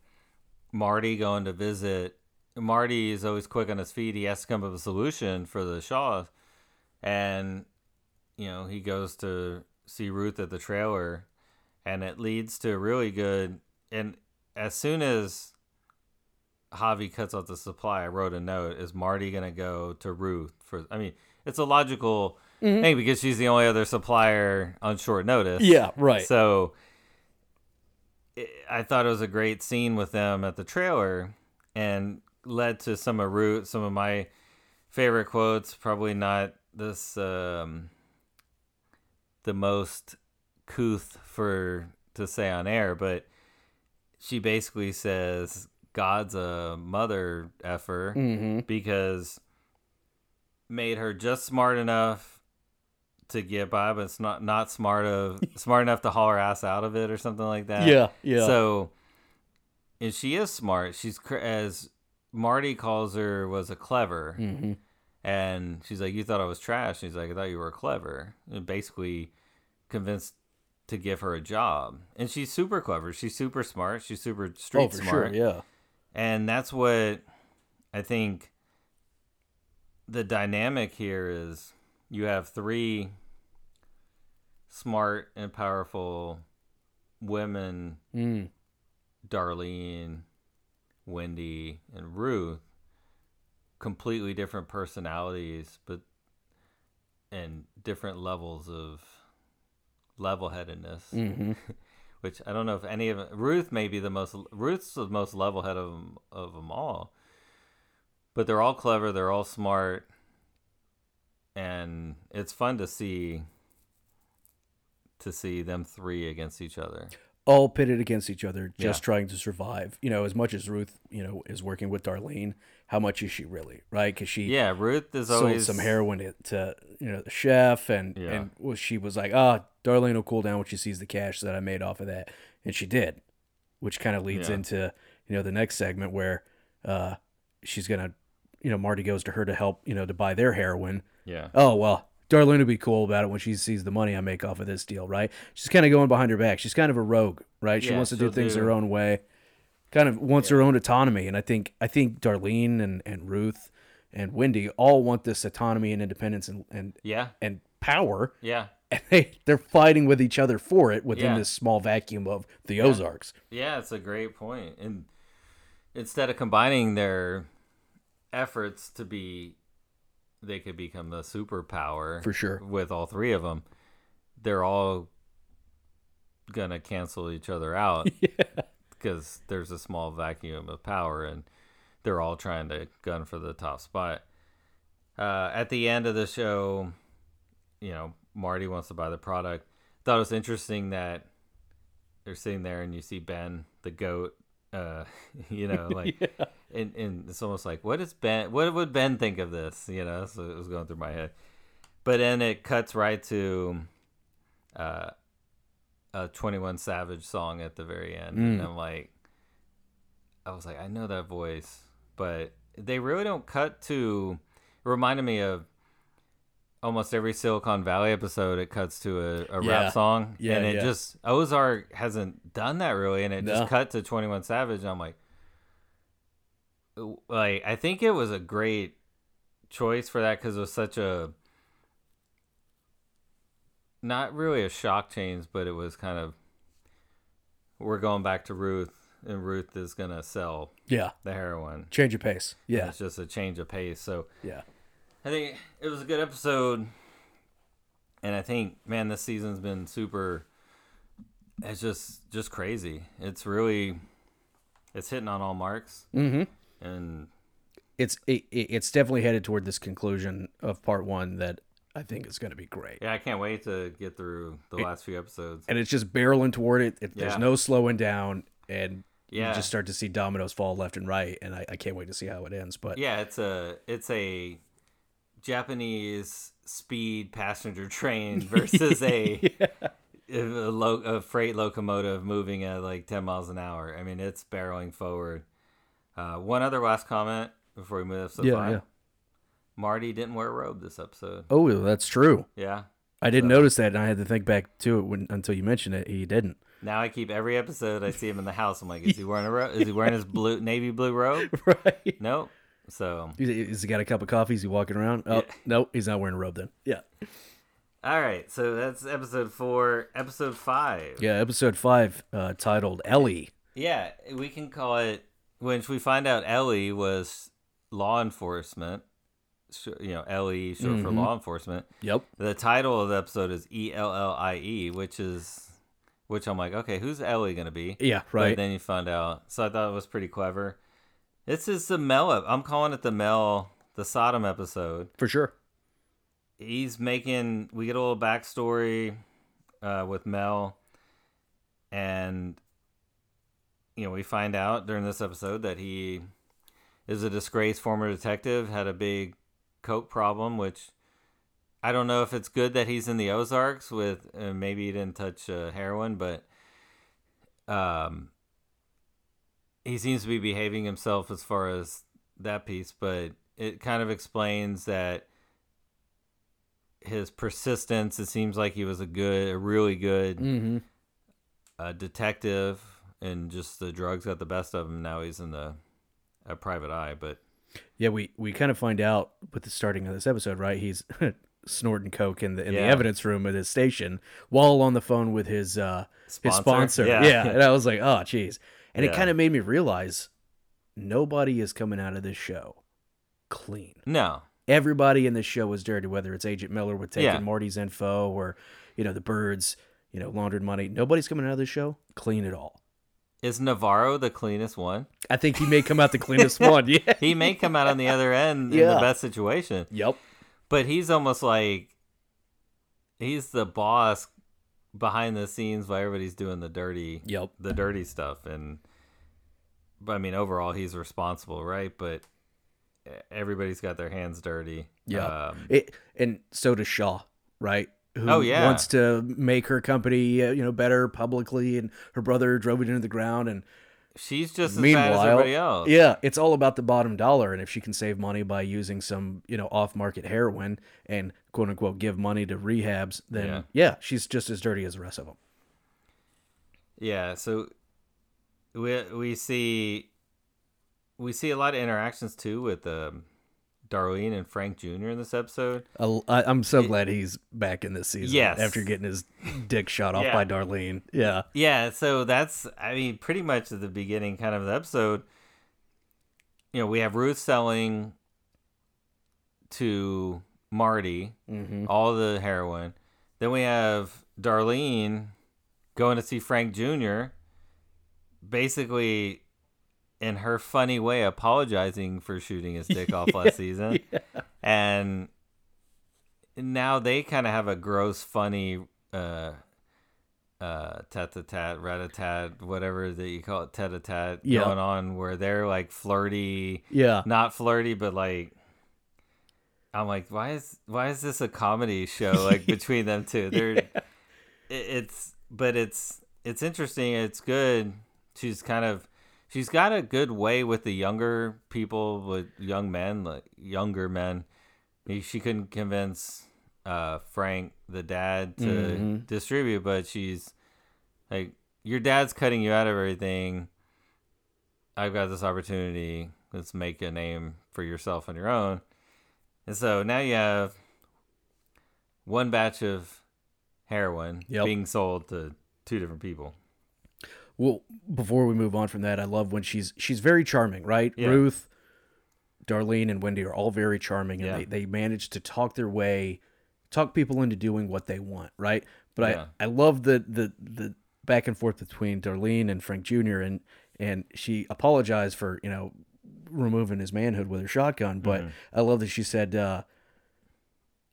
Marty going to visit. Marty is always quick on his feet. He has to come up with a solution for the Shaw, and you know he goes to see Ruth at the trailer, and it leads to a really good. And as soon as Javi cuts off the supply, I wrote a note: Is Marty gonna go to Ruth for? I mean, it's a logical thing because she's the only other supplier on short notice. Yeah, right. So i I thought it was a great scene with them at the trailer and led to some of Root, some of my favorite quotes. Probably not this um, the most couth for to say on air, but she basically says God's a mother effer mm-hmm. because made her just smart enough to get by, but it's not not smart of smart enough to haul her ass out of it or something like that. Yeah, yeah. So, and she is smart. She's as Marty calls her was a clever, mm-hmm. and she's like, "You thought I was trash." She's like, "I thought you were clever." And basically convinced to give her a job, and she's super clever. She's super smart. She's super street Oh, for smart. sure. Yeah. And that's what I think the dynamic here is you have three smart and powerful women, Mm. Darlene, Wendy, and Ruth, completely different personalities, but and different levels of level headedness Mm-hmm. which I don't know if any of Ruth may be the most Ruth's the most level head of of them all, but they're all clever, they're all smart, and it's fun to see to see them three against each other. all pitted against each other, just Yeah. trying to survive. You know, as much as Ruth, you know, is working with Darlene, how much is she really, right? Because she Yeah, Ruth is sold always some heroin to, to you know the chef, and Yeah. and she was like, ah, Darlene will cool down when she sees the cash that I made off of that, and she did, which kind of leads Yeah. into you know the next segment where uh she's gonna, you know, Marty goes to her to help, you know, to buy their heroin. Yeah. Oh well, Darlene will be cool about it when she sees the money I make off of this deal, right? She's kind of going behind her back. She's kind of a rogue, right? She Yeah, wants to do things her own way. Kind of wants her own autonomy, and I think I think Darlene and, and Ruth and Wendy all want this autonomy and independence and and, Yeah. and power, Yeah. and they they're fighting with each other for it within Yeah. this small vacuum of the Ozarks. Yeah, it's a great point. And instead of combining their efforts to be, they could become the superpower For sure. with all three of them. They're all gonna cancel each other out because there's a small vacuum of power, and they're all trying to gun for the top spot. Uh, at the end of the show, you know, Marty wants to buy the product. Thought it was interesting that they're sitting there and you see Ben, the goat, uh, you know, like, and, and it's almost like, what is Ben, what would Ben think of this? You know, so it was going through my head. But then it cuts right to uh, a 21 Savage song at the very end. And Mm. I'm like, I was like, I know that voice, but they really don't cut to, it reminded me of almost every Silicon Valley episode, it cuts to a, a Yeah. rap song. Yeah, And it yeah. just, Ozark hasn't done that really. And it No. just cut to 21 Savage. And I'm like, like, I think it was a great choice for that because it was such a, not really a shock change, but it was kind of, we're going back to Ruth, and Ruth is going to sell Yeah, the heroin. change of pace. And Yeah, It's just a change of pace. So, yeah, I think it was a good episode, and I think man, this season's been super. It's just just crazy. It's really, it's hitting on all marks, mm-hmm. And It's it, it- it's definitely headed toward this conclusion of part one that I think is going to be great. yeah, I can't wait to get through the last few episodes. and it's just barreling toward it. it There's no slowing down, and Yeah. you just start to see dominoes fall left and right. And I, I can't wait to see how it ends. But Yeah, it's a it's a Japanese speed passenger train versus a. A, lo- a freight locomotive moving at like 10 miles an hour. I mean, it's barreling forward. Uh, one other last comment before we move to episode Yeah, five. yeah. Marty didn't wear a robe this episode. oh, that's true. Yeah. I didn't So- notice that, and I had to think back to it when until you mentioned it. He didn't. Now I keep every episode I see him in the house. I'm like, is he wearing a robe? Is he wearing his blue navy blue robe? right. Nope. So, Is he- he got a cup of coffee? Is he walking around? Oh, Yeah. no, he's not wearing a robe then. Yeah. all right. So that's episode four. Episode five. Yeah, episode five, uh, titled Ellie. Yeah, we can call it. Which we find out Ellie was law enforcement. You know, Ellie short for Mhm. law enforcement. Yep. The title of the episode is E L L I E, which is, which I'm like, okay, who's Ellie gonna be? Yeah, But right. then you find out. So I thought it was pretty clever. This is the Mel. I'm calling it the Mel, the Sattem episode. For sure. He's making. We get a little backstory uh, with Mel, and you know we find out during this episode that he is a disgraced former detective. Had a big coke problem, which I don't know if it's good that he's in the Ozarks with. Uh, maybe he didn't touch uh, heroin, but um, he seems to be behaving himself as far as that piece. But it kind of explains that his persistence. It seems like he was a good, a really good Mm-hmm. uh, detective, and just the drugs got the best of him. Now he's in the a private eye, but Yeah, we, we kind of find out with the starting of this episode, right? He's snorting coke in the in the evidence room at his station while on the phone with his uh his Sponsor? sponsor. Yeah. Yeah. And I was like, oh geez. And it kind of made me realize nobody is coming out of this show clean. no, Everybody in this show is dirty, whether it's Agent Miller with taking Yeah. Marty's info or, you know, the Byrdes, you know, laundered money. Nobody's coming out of this show clean at all. Is Navarro the cleanest one? I think he may come out the cleanest one. Yeah. He may come out on the other end in the best situation, Yep. but he's almost like he's the boss behind the scenes while everybody's doing the dirty Yep. the dirty stuff and but I mean overall he's responsible, right? But everybody's got their hands dirty. Yeah. Um, It, and so does Shaw, right? Who Oh, yeah. wants to make her company, uh, you know, better publicly, and her brother drove it into the ground. And she's just as bad meanwhile, as everybody else. yeah, it's all about the bottom dollar. And if she can save money by using some, you know, off-market heroin and quote unquote give money to rehabs, then Yeah. yeah, she's just as dirty as the rest of them. Yeah, so we we see we see a lot of interactions too with um, Darlene and Frank Jr. in this episode. I, I'm so glad he's back in this season. Yes. after getting his dick shot off Yeah. by Darlene. Yeah, Yeah, so that's I mean pretty much at the beginning kind of the episode. You know, we have Ruth selling to Marty mm-hmm. all the heroin. Then we have Darlene going to see Frank Jr. Basically, in her funny way, apologizing for shooting his dick off last season, and now they kind of have a gross, funny, uh, uh, tat a tat, rat a tat, whatever that you call it, tat a tat, Yeah. going on where they're like flirty yeah, not flirty, but like I'm like, why is why is this a comedy show like between them two? They're it, it's but it's it's interesting. It's good. She's kind of she's got a good way with the younger people, with young men, like younger men. She couldn't convince uh, Frank, the dad, to Mhm. distribute, but she's like, your dad's cutting you out of everything. I've got this opportunity. Let's make a name for yourself on your own. And so now you have one batch of heroin Yep. being sold to two different people. Well, before we move on from that, I love when she's she's very charming, right? Yeah. Ruth, Darlene, and Wendy are all very charming, and Yeah. they, they manage to talk their way, talk people into doing what they want, right? But Yeah. I I love the the the back and forth between Darlene and Frank Jr. and and she apologized for you know removing his manhood with her shotgun, but Mm-hmm. I love that she said, uh,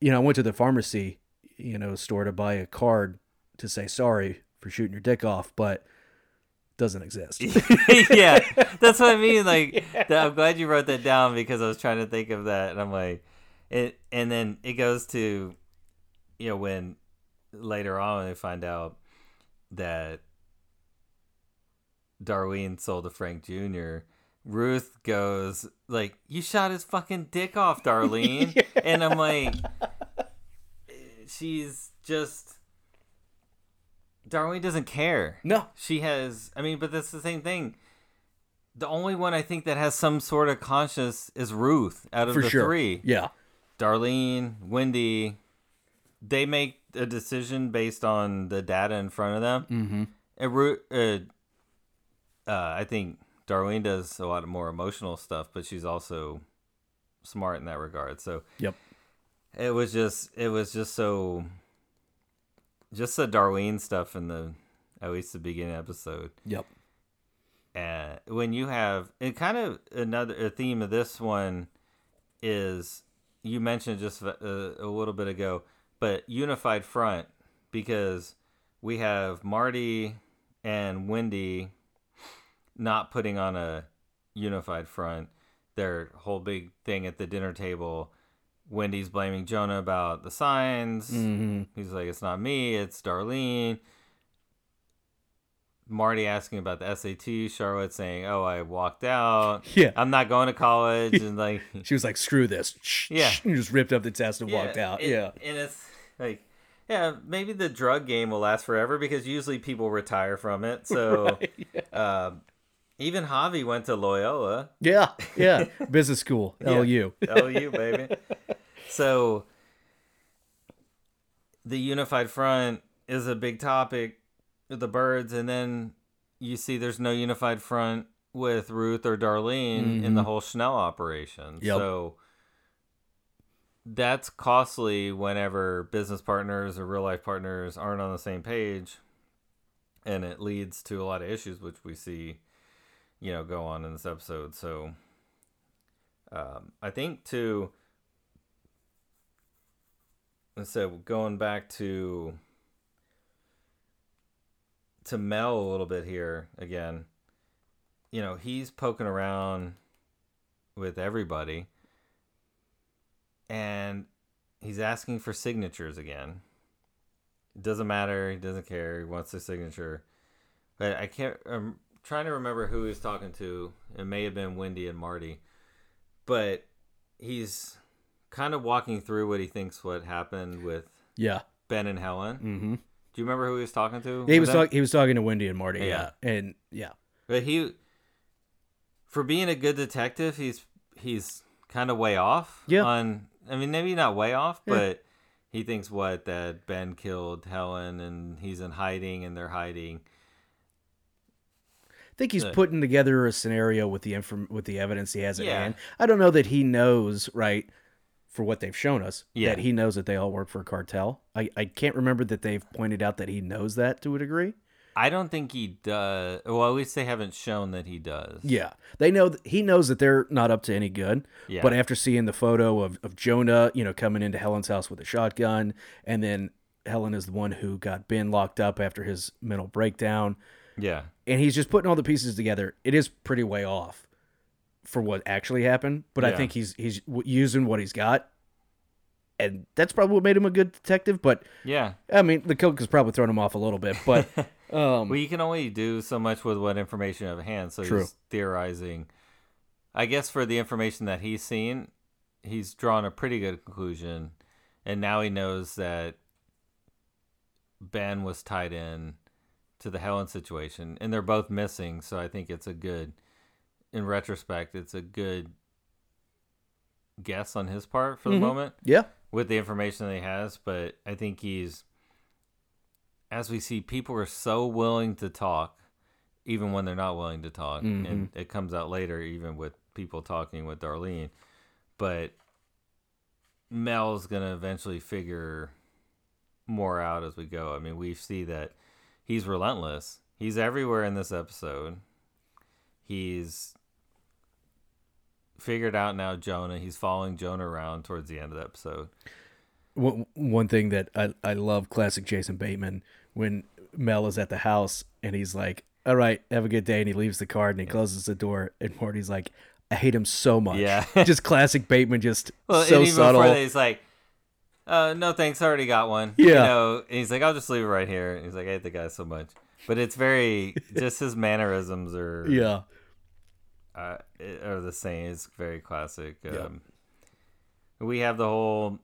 you know, I went to the pharmacy, you know, store to buy a card to say sorry for shooting your dick off, but doesn't exist. yeah, that's what I mean. Like, that, I'm glad you wrote that down because I was trying to think of that, and I'm like, it. And then it goes to, you know, when later on they find out that Darlene sold to Frank Jr. Ruth goes like, "You shot his fucking dick off, Darlene," and I'm like, she's just. Darlene doesn't care. No. She has. I mean, but that's the same thing. The only one I think that has some sort of conscience is Ruth out of For the sure. three. Yeah. Darlene, Wendy, they make a decision based on the data in front of them. Mm-hmm. And uh, uh, I think Darlene does a lot of more emotional stuff, but she's also smart in that regard. So Yep. it was just it was just so just the Darlene stuff in the at least the beginning episode. Yep. And when you have and kind of another a theme of this one is you mentioned just a, uh, a little bit ago, but unified front because we have Marty and Wendy not putting on a unified front. Their whole big thing at the dinner table. Wendy's blaming Jonah about the signs. Mm-hmm. He's like, it's not me, it's Darlene. Marty asking about the SAT. Charlotte saying, oh, I walked out. Yeah. I'm not going to college. And like, She was like, "Screw this!" Yeah. and just ripped up the test and walked out. it- yeah, And it's like, yeah, maybe the drug game will last forever because usually people retire from it. So um, even Javi went to Loyola. yeah, yeah. Business school, LU. LU, baby. So the unified front is a big topic with the Byrdes, and then you see there's no unified front with Ruth or Darlene in the whole Snell operation. Yep. So that's costly whenever business partners or real life partners aren't on the same page. And it leads to a lot of issues, which we see, you know, go on in this episode. So um, I think to and so going back to to Mel a little bit here again. You know, he's poking around with everybody and he's asking for signatures again. It doesn't matter. He doesn't care. He wants their signature. But I can't. I'm trying to remember who he was talking to. It may have been Wendy and Marty. But he's kind of walking through what he thinks what happened with Yeah. Ben and Helen. Mm-hmm. Do you remember who he was talking to? He was. He was talking to Wendy and Marty. Yeah. Yeah. And yeah. But he, for being a good detective, he's he's kind of way off. Yeah. On, I mean, maybe not way off, Yeah. but he thinks what that Ben killed Helen and he's in hiding and they're hiding. I think he's Good. putting together a scenario with the inform- with the evidence he has at Yeah. hand. I don't know that he knows right for what they've shown us Yeah. that he knows that they all work for a cartel. I, I can't remember that they've pointed out that he knows that to a degree. I don't think he does. Well, at least they haven't shown that he does. Yeah, they know he knows that they're not up to any good. Yeah. But after seeing the photo of, of Jonah, you know, coming into Helen's house with a shotgun, and then Helen is the one who got Ben locked up after his mental breakdown, Yeah. and he's just putting all the pieces together. It is pretty way off for what actually happened, but I think he's he's using what he's got, and that's probably what made him a good detective. But Yeah. I mean, the coke has probably thrown him off a little bit. But um, Well, you can only do so much with what information you have at hand. So True. he's theorizing. I guess for the information that he's seen, he's drawn a pretty good conclusion, and now he knows that Ben was tied in to the Helen situation, and they're both missing. So I think it's a good, in retrospect, it's a good guess on his part for the Mhm. moment yeah, with the information that he has, but I think he's as we see people are so willing to talk even when they're not willing to talk and it comes out later even with people talking with Darlene but Mel's going to eventually figure more out as we go. I mean, we see that he's relentless. He's everywhere in this episode. He's figured out now Jonah. He's following Jonah around towards the end of the episode. one, one thing that I, I love classic Jason Bateman when Mel is at the house and he's like, "All right, have a good day," and he leaves the card and he closes the door, and Morty's like, "I hate him so much." Yeah. just classic Bateman, just Well, so even subtle. before that, he's like, uh, "No thanks, I already got one." Yeah. you know. And he's like, "I'll just leave it right here." And he's like, "I hate the guy so much," but it's very just his mannerisms are yeah, uh, are the same. It's very classic. Yeah. Um, We have the whole,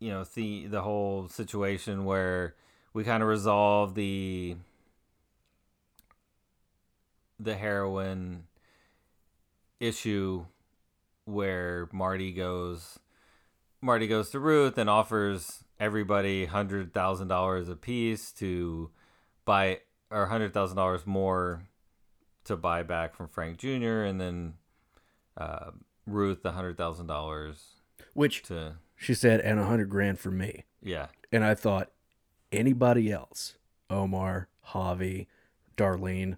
you know, the the whole situation where we kind of resolve the the heroin issue where Marty goes Marty goes to Ruth and offers everybody hundred thousand dollars a piece to buy or hundred thousand dollars more to buy back from Frank Jr. and then uh, Ruth the hundred thousand dollars which to she said, and a hundred grand for me, yeah and I thought anybody else, Omar, Javi, Darlene,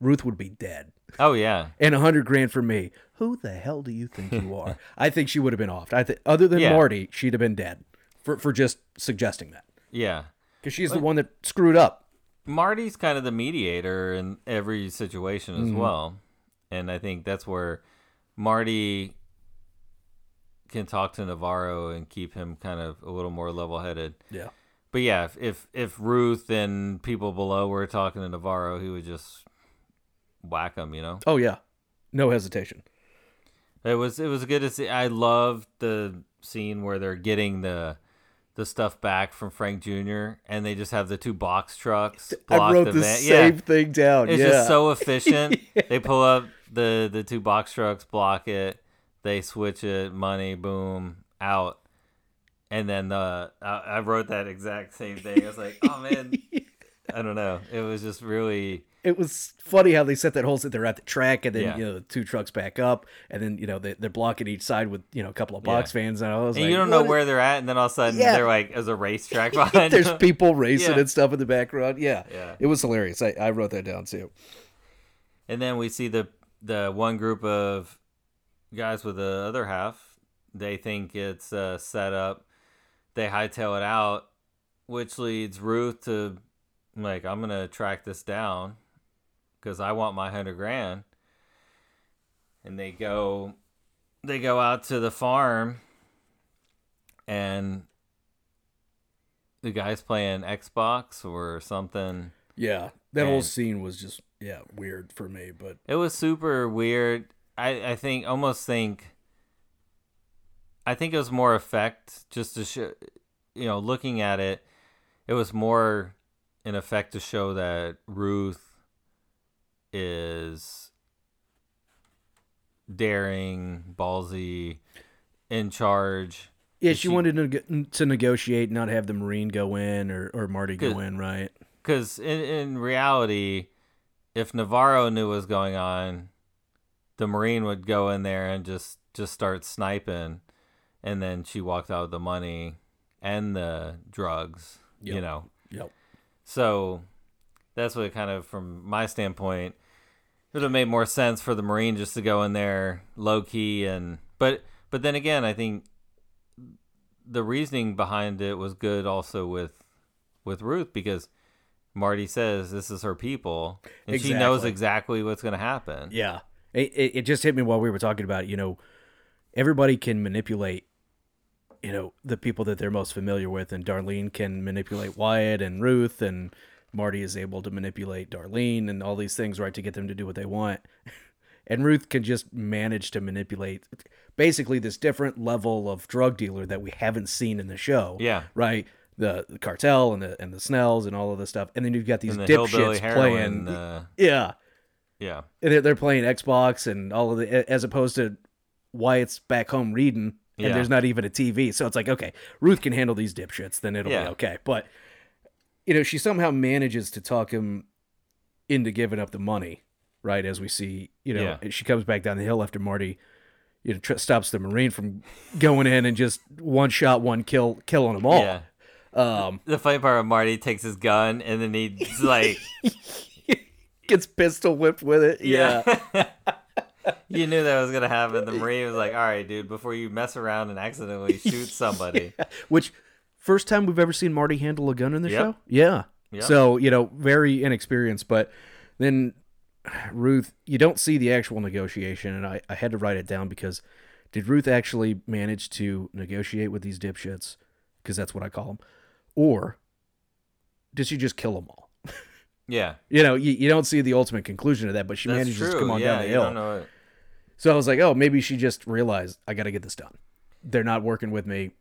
Ruth would be dead. oh yeah And a hundred grand for me. Who the hell do you think you are? I think she would have been off. I think other than Yeah. Marty, she'd have been dead for for just suggesting that. yeah Because she's the one that screwed up. Marty's kind of the mediator in every situation as Mm-hmm. well. And I think that's where Marty can talk to Navarro and keep him kind of a little more level headed. Yeah. But yeah, if, if if Ruth and people below were talking to Navarro, he would just whack him, you know. Oh yeah. No hesitation. It was it was good to see. I loved the scene where they're getting the the stuff back from Frank Jr. and they just have the two box trucks. I block wrote the the same thing down. It's yeah. just so efficient. They pull up the the two box trucks, block it, they switch it, money, boom, out. And then the I, I wrote that exact same thing. I was like, oh man, I don't know. It was just really it was funny how they set that whole they're at the track and then Yeah. you know the two trucks back up and then you know they, they're blocking each side with you know a couple of box Yeah. fans and I was and like you don't know where they're at, and then all of a sudden Yeah. they're like, "There's a racetrack behind." There's people racing and stuff in the background. Yeah. Yeah. It was hilarious. I, I wrote that down too. And then we see the the one group of guys with the other half. They think it's uh, set up. They hightail it out, which leads Ruth to like, I'm gonna track this down because I want my hundred grand. And they go, they go out to the farm, and the guy's playing Xbox or something. Yeah, that whole scene was just yeah weird for me, but It was super weird. I I think almost think. I think it was more effect just to show, you know, looking at it, it was more in effect to show that Ruth is daring, ballsy, in charge. yeah, she, she- wanted to, neg- to negotiate, not have the Marine go in or, or Marty go in, right? Because in, in reality, if Navarro knew what was going on, the Marine would go in there and just just start sniping, and then she walked out with the money and the drugs. You know, Yep. So that's what kind of, from my standpoint, it would have made more sense for the Marine just to go in there low key and but but then again, I think the reasoning behind it was good also with with Ruth because Marty says this is her people and she knows Exactly. exactly what's going to happen. Yeah. It, it, it just hit me while we were talking about, it, you know, everybody can manipulate, you know, the people that they're most familiar with. And Darlene can manipulate Wyatt and Ruth, and Marty is able to manipulate Darlene and all these things, right, to get them to do what they want. And Ruth can just manage to manipulate basically this different level of drug dealer that we haven't seen in the show. Yeah. Right? The, the cartel and the and the Snells and all of this stuff. And then you've got these the dipshits heroin playing. uh, yeah yeah. and they're, they're playing Xbox and all of the as opposed to Wyatt's back home reading and Yeah. there's not even a TV. So it's like, okay, Ruth can handle these dipshits, then it'll Yeah. be okay. But you know, she somehow manages to talk him into giving up the money, right? As we see, you know, Yeah. she comes back down the hill after Marty, you know, tr- stops the Marine from going in and just one shot, one kill, killing them all. Yeah. Um, The funny part of Marty takes his gun and then he's like gets pistol whipped with it. Yeah. you knew that was gonna happen. The Marine was like, "All right, dude, before you mess around and accidentally shoot somebody." Which first time we've ever seen Marty handle a gun in the Yep. show? Yeah. Yep. So, you know, very inexperienced, but then Ruth, you don't see the actual negotiation and I, I had to write it down because did Ruth actually manage to negotiate with these dipshits? Because that's what I call them. Or did she just kill them all? Yeah, You know, you, you don't see the ultimate conclusion of that, but she that's manages true. to come on yeah, down the hill. Don't know it. So I was like, oh, maybe she just realized I got to get this done. They're not working with me.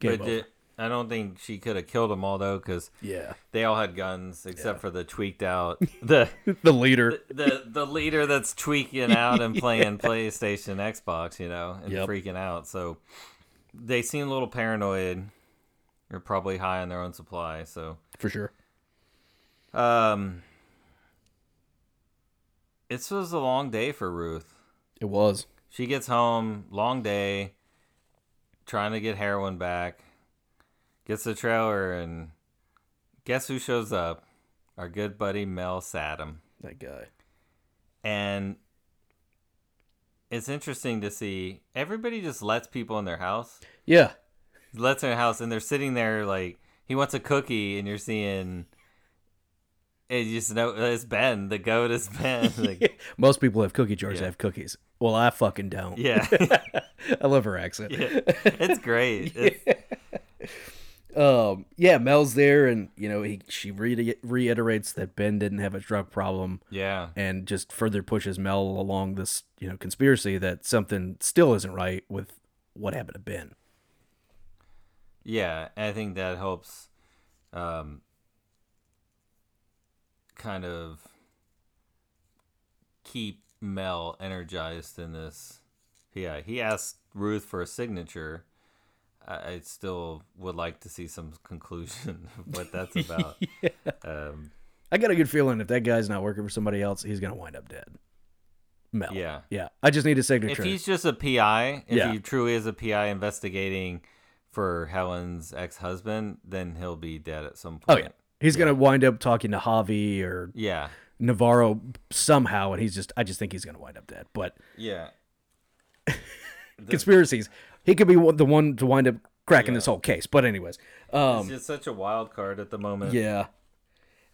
Game But over. did, I don't think she could have killed them all though, because yeah. they all had guns except for the tweaked out the The leader. the the leader that's tweaking out and playing PlayStation, Xbox, you know, and Yep. freaking out. So they seem a little paranoid. They're probably high on their own supply. So For sure. um, this was a long day for Ruth. It was. She gets home, long day, trying to get heroin back. Gets the trailer, and guess who shows up? Our good buddy Mel Sattem. That guy. And it's interesting to see everybody just lets people in their house. Yeah. Lets in their house, and they're sitting there like he wants a cookie, and you're seeing. And you just know it's Ben. The goat is Ben. Like, Most people have cookie jars that Yeah. have cookies. Well, I fucking don't. yeah, I love her accent. yeah, it's great. It's, Um, yeah, Mel's there, and you know he she re- reiterates that Ben didn't have a drug problem, yeah, and just further pushes Mel along this you know conspiracy that something still isn't right with what happened to Ben. Yeah, I think that helps um, kind of keep Mel energized in this. Yeah, he asked Ruth for a signature. I, still would like to see some conclusion of what that's about. um, I got a good feeling if that guy's not working for somebody else, he's gonna wind up dead. Mel. Yeah. Yeah. I just need a signature. if he's just a PI, if Yeah. he truly is a PI investigating for Helen's ex-husband, then he'll be dead at some point. oh yeah. He's gonna wind up talking to Javi or Yeah. Navarro somehow, and he's just I just think he's gonna wind up dead. But Yeah. conspiracies, he could be the one to wind up cracking Yeah. this whole case. But anyways, um, It's just such a wild card at the moment. yeah.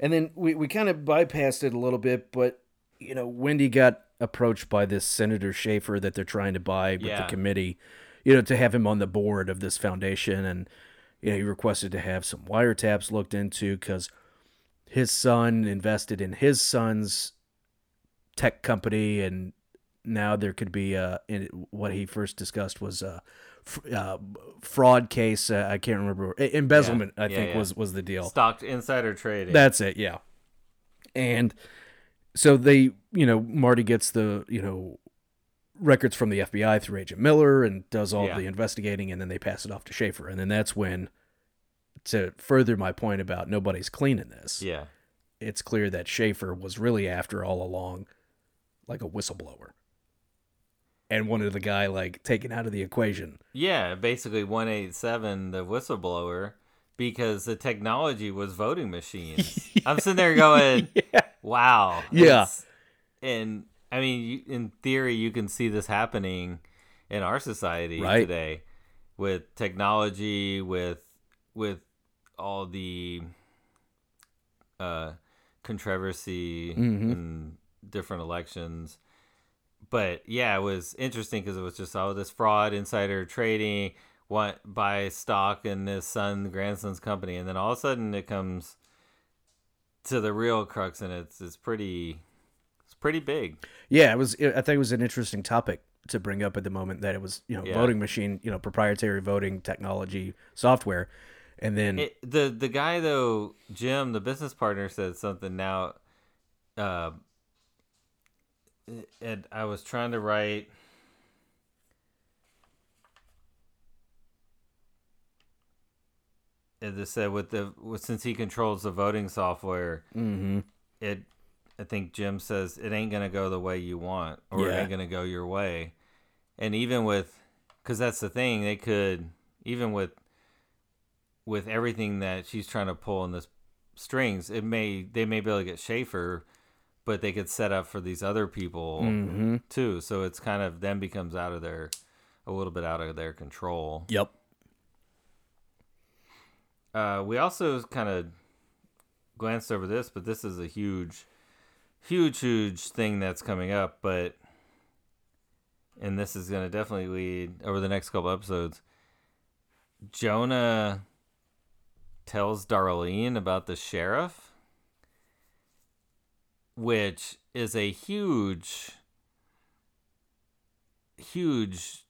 And then we, we kind of bypassed it a little bit, but you know, Wendy got approached by this Senator Schaefer that they're trying to buy with Yeah. the committee, you know, to have him on the board of this foundation. And, you know, he requested to have some wiretaps looked into because his son invested in his son's tech company. And now there could be, uh, in what he first discussed was a uh, fraud case. Uh, I can't remember. Embezzlement, I Yeah, think, yeah. was, was the deal. Stocked insider trading. That's it, yeah. And so they, you know, Marty gets the, you know, records from the FBI through Agent Miller and does all Yeah. the investigating, and then they pass it off to Schaefer. And then that's when, to further my point about nobody's cleaning this, yeah. it's clear that Schaefer was really after all along, like a whistleblower, and wanted the guy like taken out of the equation. Yeah, basically 187, the whistleblower, because the technology was voting machines. I'm sitting there going, wow. Yeah. And I mean, in theory, you can see this happening in our society Right. today with technology, with with all the uh, controversy Mhm. and different elections. But yeah, it was interesting because it was just all this fraud, insider trading, want buy stock in his son, grandson's company, and then all of a sudden it comes to the real crux, and it's it's pretty, pretty big. Yeah, it was. I think it was an interesting topic to bring up at the moment that it was, you know, Yeah. voting machine, you know, proprietary voting technology software, and then It, the the guy though, Jim, the business partner, said something now. Uh, and I was trying to write. It said with the with, since he controls the voting software, hmm it. I think Jim says it ain't gonna go the way you want, or it ain't gonna go your way. And even with, because that's the thing, they could even with with everything that she's trying to pull in this strings, it may they may be able to get Schaefer, but they could set up for these other people hmm too. So it's kind of then becomes out of their a little bit out of their control. Yep. Uh, we also kind of glanced over this, but this is a huge, huge, huge thing that's coming up. But and this is going to definitely lead over the next couple episodes. Jonah tells Darlene about the sheriff, which is a huge, huge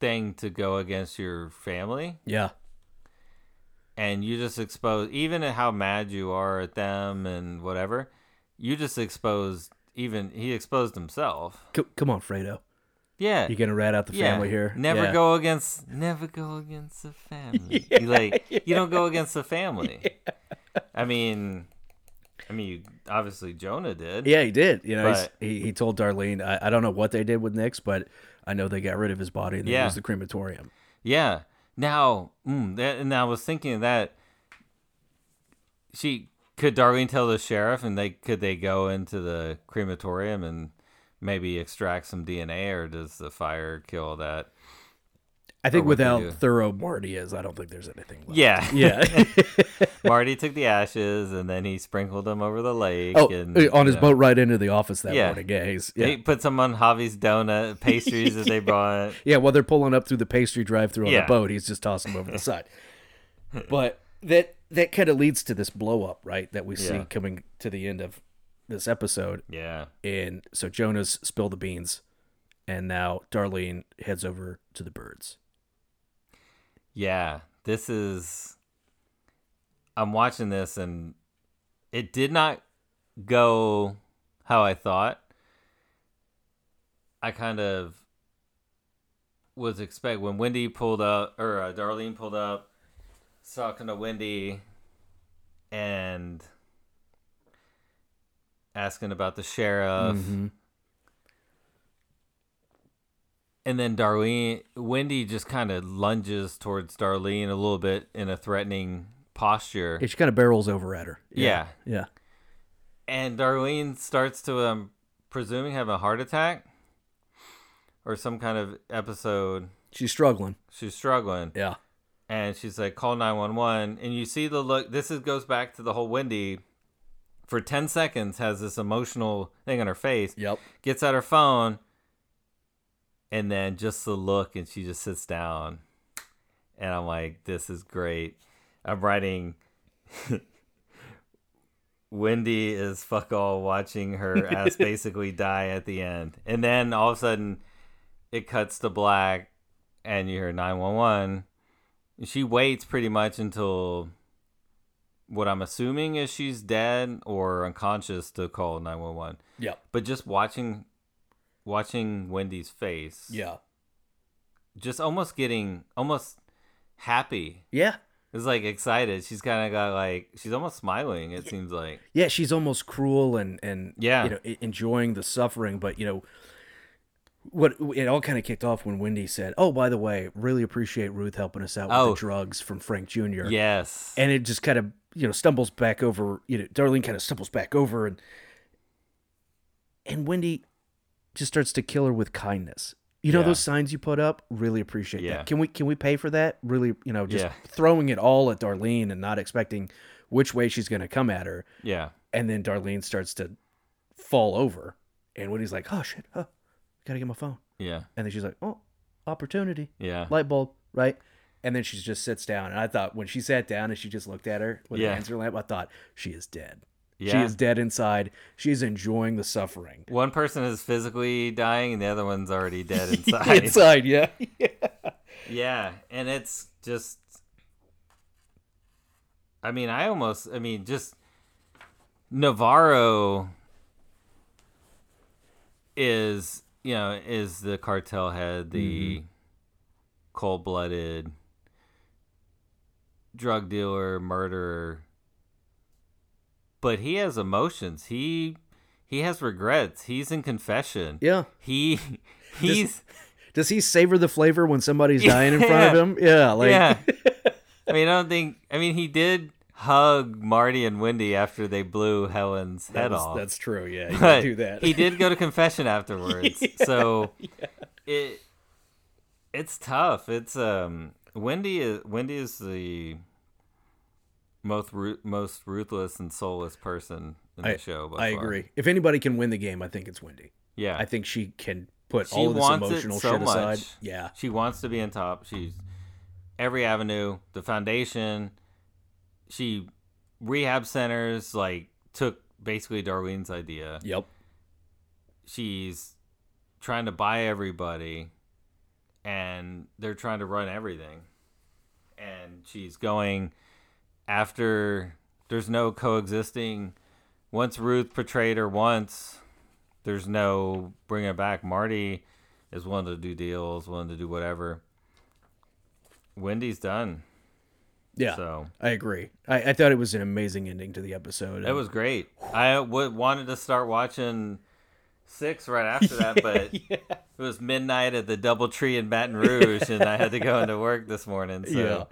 thing to go against your family Yeah. and you just expose even at how mad you are at them and whatever you just exposed even he exposed himself C- come on, Fredo. yeah you're gonna rat out the yeah. family here? never Yeah. go against never go against the family You like you don't go against the family i mean i mean you, obviously jonah did Yeah, he did. You know, But- he he told Darlene. I, I don't know what they did with Nix, but I know they got rid of his body and they Yeah. used the crematorium. Yeah. Now, mm, that, and I was thinking that she could Darlene tell the sheriff, and they could they go into the crematorium and maybe extract some DNA, or does the fire kill that? I think without with they how do. thorough Marty is, I don't think there's anything left. Yeah, Yeah. Marty took the ashes and then he sprinkled them over the lake. oh, and, eh, on his yeah. boat right into the office that Yeah. morning. Yeah, he's, yeah. He put some on Javi's donut pastries that they brought. Yeah, while they're pulling up through the pastry drive-through on Yeah. the boat, he's just tossing them over the side. But that that kind of leads to this blow up, right? That we see coming to the end of this episode. Yeah, And so Jonah's spilled the beans, and now Darlene heads over to the Byrdes. yeah. This is. I'm watching this and it did not go how I thought. I kind of was expect when Wendy pulled up or uh, Darlene pulled up, talking to Wendy, and asking about the sheriff, Mhm. and then Darlene, Wendy just kind of lunges towards Darlene a little bit in a threatening posture. She kind of barrels over at her. Yeah. Yeah. and Darlene starts to um presuming have a heart attack or some kind of episode She's struggling. she's struggling Yeah. And she's like call 911 and you see the look this is goes back to the whole Wendy for 10 seconds has this emotional thing on her face Yep. gets out her phone and then just the look and she just sits down. And i'm like this is great. I'm writing wendy is fuck all watching her ass basically die at the end. And then all of a sudden it cuts to black and you hear 911 she waits pretty much until what i'm assuming is she's dead or unconscious to call 911 Yeah. but just watching watching Wendy's face, Yeah. just almost getting almost happy. Yeah. It's like excited. She's kind of got like she's almost smiling. It seems like Yeah, she's almost cruel and and Yeah. you know enjoying the suffering, but you know what it all kind of kicked off when Wendy said, "Oh, by the way, really appreciate Ruth helping us out with Oh. the drugs from Frank Jr." yes, and it just kind of you know stumbles back over. You know, Darlene kind of stumbles back over, and and Wendy just starts to kill her with kindness. You know Yeah. those signs you put up. Really appreciate Yeah. that. Can we can we pay for that? Really, you know, just Yeah. throwing it all at Darlene and not expecting which way she's going to come at her yeah, and then Darlene starts to fall over, and Wendy's like, "Oh shit, oh, gotta get my phone," yeah, and then she's like, "Oh, opportunity, yeah, light bulb, right?" And then she just sits down, and I thought when she sat down and she just looked at her with Yeah. her hands in her lap, I thought she is dead. She is dead inside. She's enjoying the suffering One person is physically dying, and the other one's already dead inside. inside. yeah. Yeah, Yeah, and it's just I mean, I almost I mean, just Navarro is, you know, is the cartel head, the mm-hmm. cold-blooded drug dealer, murderer. But he has emotions. He he has regrets. He's in confession. yeah. He he's Does he savor the flavor when somebody's dying in front of him? Yeah, like yeah. I mean, I don't think. I mean, he did hug Marty and Wendy after they blew Helen's head that's, off. that's true. Yeah, you but do that. he did go to confession afterwards. So it it's tough. It's um Wendy is Wendy is the most most ruthless and soulless person in the I, show. I far. agree. If anybody can win the game, I think it's Wendy. Yeah, I think she can put She all this emotional so shit aside. Yeah. She wants to be on top. She's every avenue, the foundation. She rehab centers like took basically Darlene's idea. Yep. She's trying to buy everybody and they're trying to run everything. And she's going after there's no coexisting. Once Ruth portrayed her once, there's no bringing it back. Marty is willing to do deals, willing to do whatever. Wendy's done. Yeah. So I agree. I, I thought it was an amazing ending to the episode. it was great. I w- wanted to start watching six right after that, but it was midnight at the DoubleTree in Baton Rouge, and I had to go into work this morning. So yeah.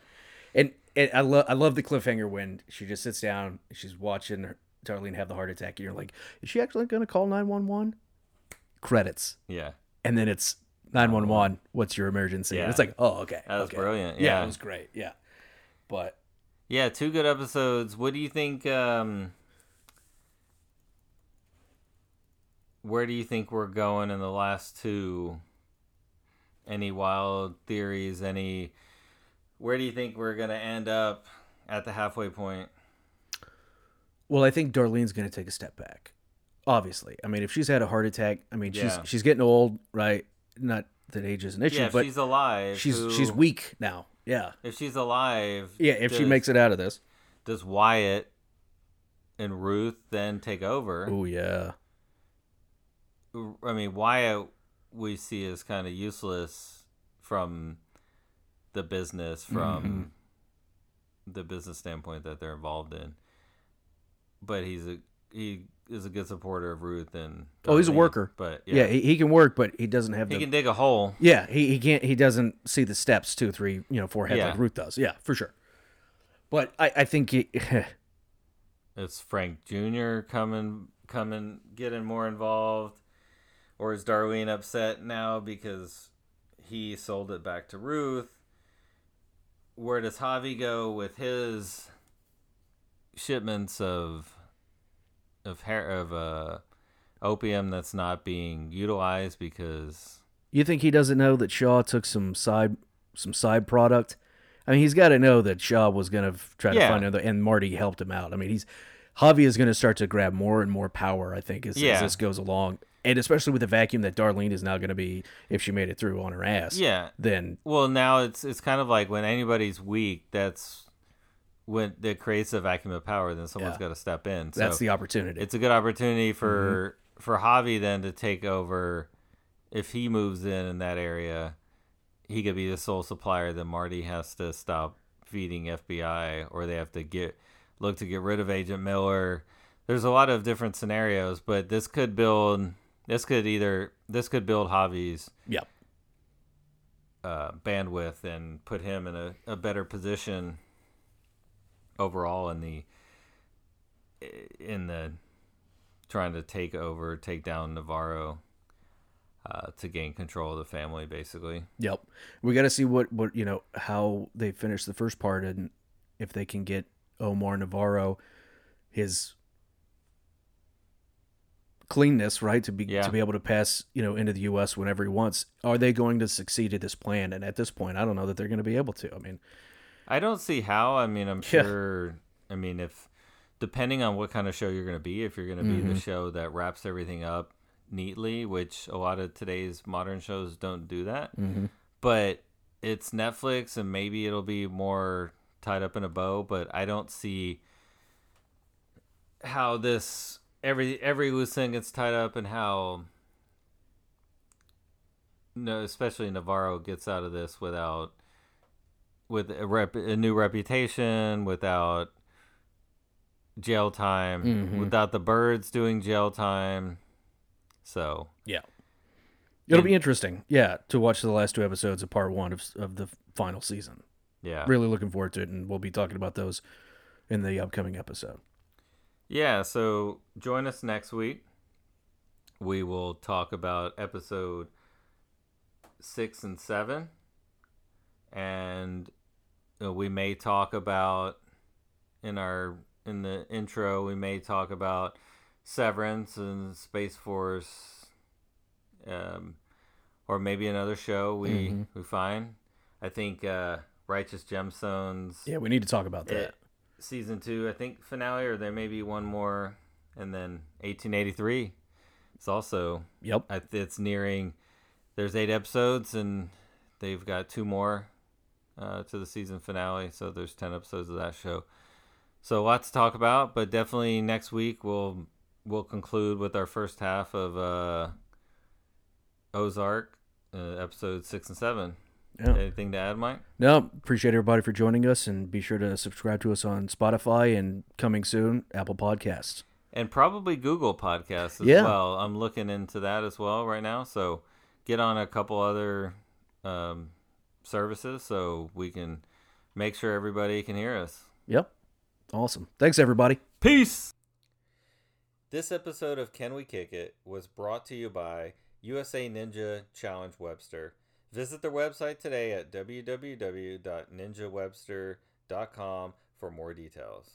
And, and I love I love the cliffhanger when she just sits down, she's watching her, Darlene have the heart attack, and you're like, is she actually going to call 911? Credits. yeah, And then it's 911. What's your emergency? And Yeah. it's like, oh, okay. That was okay. brilliant, Yeah, yeah. it was great. Yeah. But yeah, two good episodes. What do you think? Um, where do you think we're going in the last two? Any wild theories? Any? Where do you think we're gonna end up at the halfway point? Well, I think Darlene's going to take a step back. Obviously, I mean, if she's had a heart attack, I mean, Yeah. she's she's getting old, right? Not that age is an issue, Yeah, if but she's alive. she's who- she's weak now. Yeah, If she's alive. yeah. If she makes it out of this, does Wyatt and Ruth then take over? oh yeah, I mean, Wyatt we see as kind of useless from the business, from Mm-hmm. the business standpoint that they're involved in. But he's a he is a good supporter of Ruth and. Oh, he's a worker. But yeah. yeah, he, he can work, but he doesn't have he the. can dig a hole. yeah, he, he can't. He doesn't see the steps two, three, you know, four heads Yeah. like Ruth does. Yeah, for sure. But I, I think he, Is Frank Jr. coming coming getting more involved, or is Darlene upset now because he sold it back to Ruth? Where does Javi go with his shipments of of hair of uh, opium that's not being utilized because You think he doesn't know that Shaw took some side some side product? I mean, he's got to know that Shaw was going to try to find another, and Marty helped him out. I mean, he's Javi is going to start to grab more and more power. I think as, as this goes along, and especially with the vacuum that Darlene is now going to be if she made it through on her ass. yeah. Then Well, now it's it's kind of like when anybody's weak, that's when that creates a vacuum of power. Then someone's Yeah. got to step in. So that's the opportunity. it's a good opportunity for Mm-hmm. for Javi then to take over. If he moves in in that area, he could be the sole supplier. Then Marty has to stop feeding FBI, or they have to get look to get rid of Agent Miller. There's a lot of different scenarios, but this could build. This could either this could build Javi's yep. uh, bandwidth and put him in a, a better position overall in the in the trying to take over, take down Navarro uh, to gain control of the family, basically. Yep. We got to see what what you know how they finish the first part and if they can get Omar Navarro his cleanness right to be Yeah. to be able to pass you know into the U.S. whenever he wants. Are they going to succeed at this plan? And at this point, I don't know that they're going to be able to. I mean, I don't see how. I mean, I'm Yeah. sure. I mean, if depending on what kind of show you're going to be, if you're going to be Mm-hmm. the show that wraps everything up neatly, which a lot of today's modern shows don't do that, Mm-hmm. but it's Netflix and maybe it'll be more tied up in a bow. But I don't see how this every every loose end gets tied up and how no, especially Navarro gets out of this without with a, rep, a new reputation, without jail time, Mhm. without the Byrdes doing jail time. So yeah, it'll And- be interesting. Yeah, to watch the last two episodes of part one of of the final season. yeah, Really looking forward to it, and we'll be talking about those in the upcoming episode. yeah. So join us next week. We will talk about episode six and seven, and uh, we may talk about in our in the intro. We may talk about Severance and Space Force, um, or maybe another show we Mhm. we find. I think uh, Righteous Gemstones Yeah, we need to talk about that. season two, I think finale, or there may be one more, and then 1883. It's also Yep. It's nearing. There's eight episodes, and they've got two more uh, to the season finale. So there's ten episodes of that show. So lots to talk about, but definitely next week we'll we'll conclude with our first half of uh, Ozark, uh, episode six and seven. Yeah. Anything to add, Mike? No, appreciate everybody for joining us, and be sure to subscribe to us on Spotify and coming soon Apple Podcasts. and probably Google Podcasts as Yeah. well. I'm looking into that as well right now. So get on a couple other um, services so we can make sure everybody can hear us. Yep. Awesome. Thanks, everybody. Peace. This episode of Can We Kick It was brought to you by USA Ninja Challenge Webster. Visit their website today at www.ninjawebster.com for more details.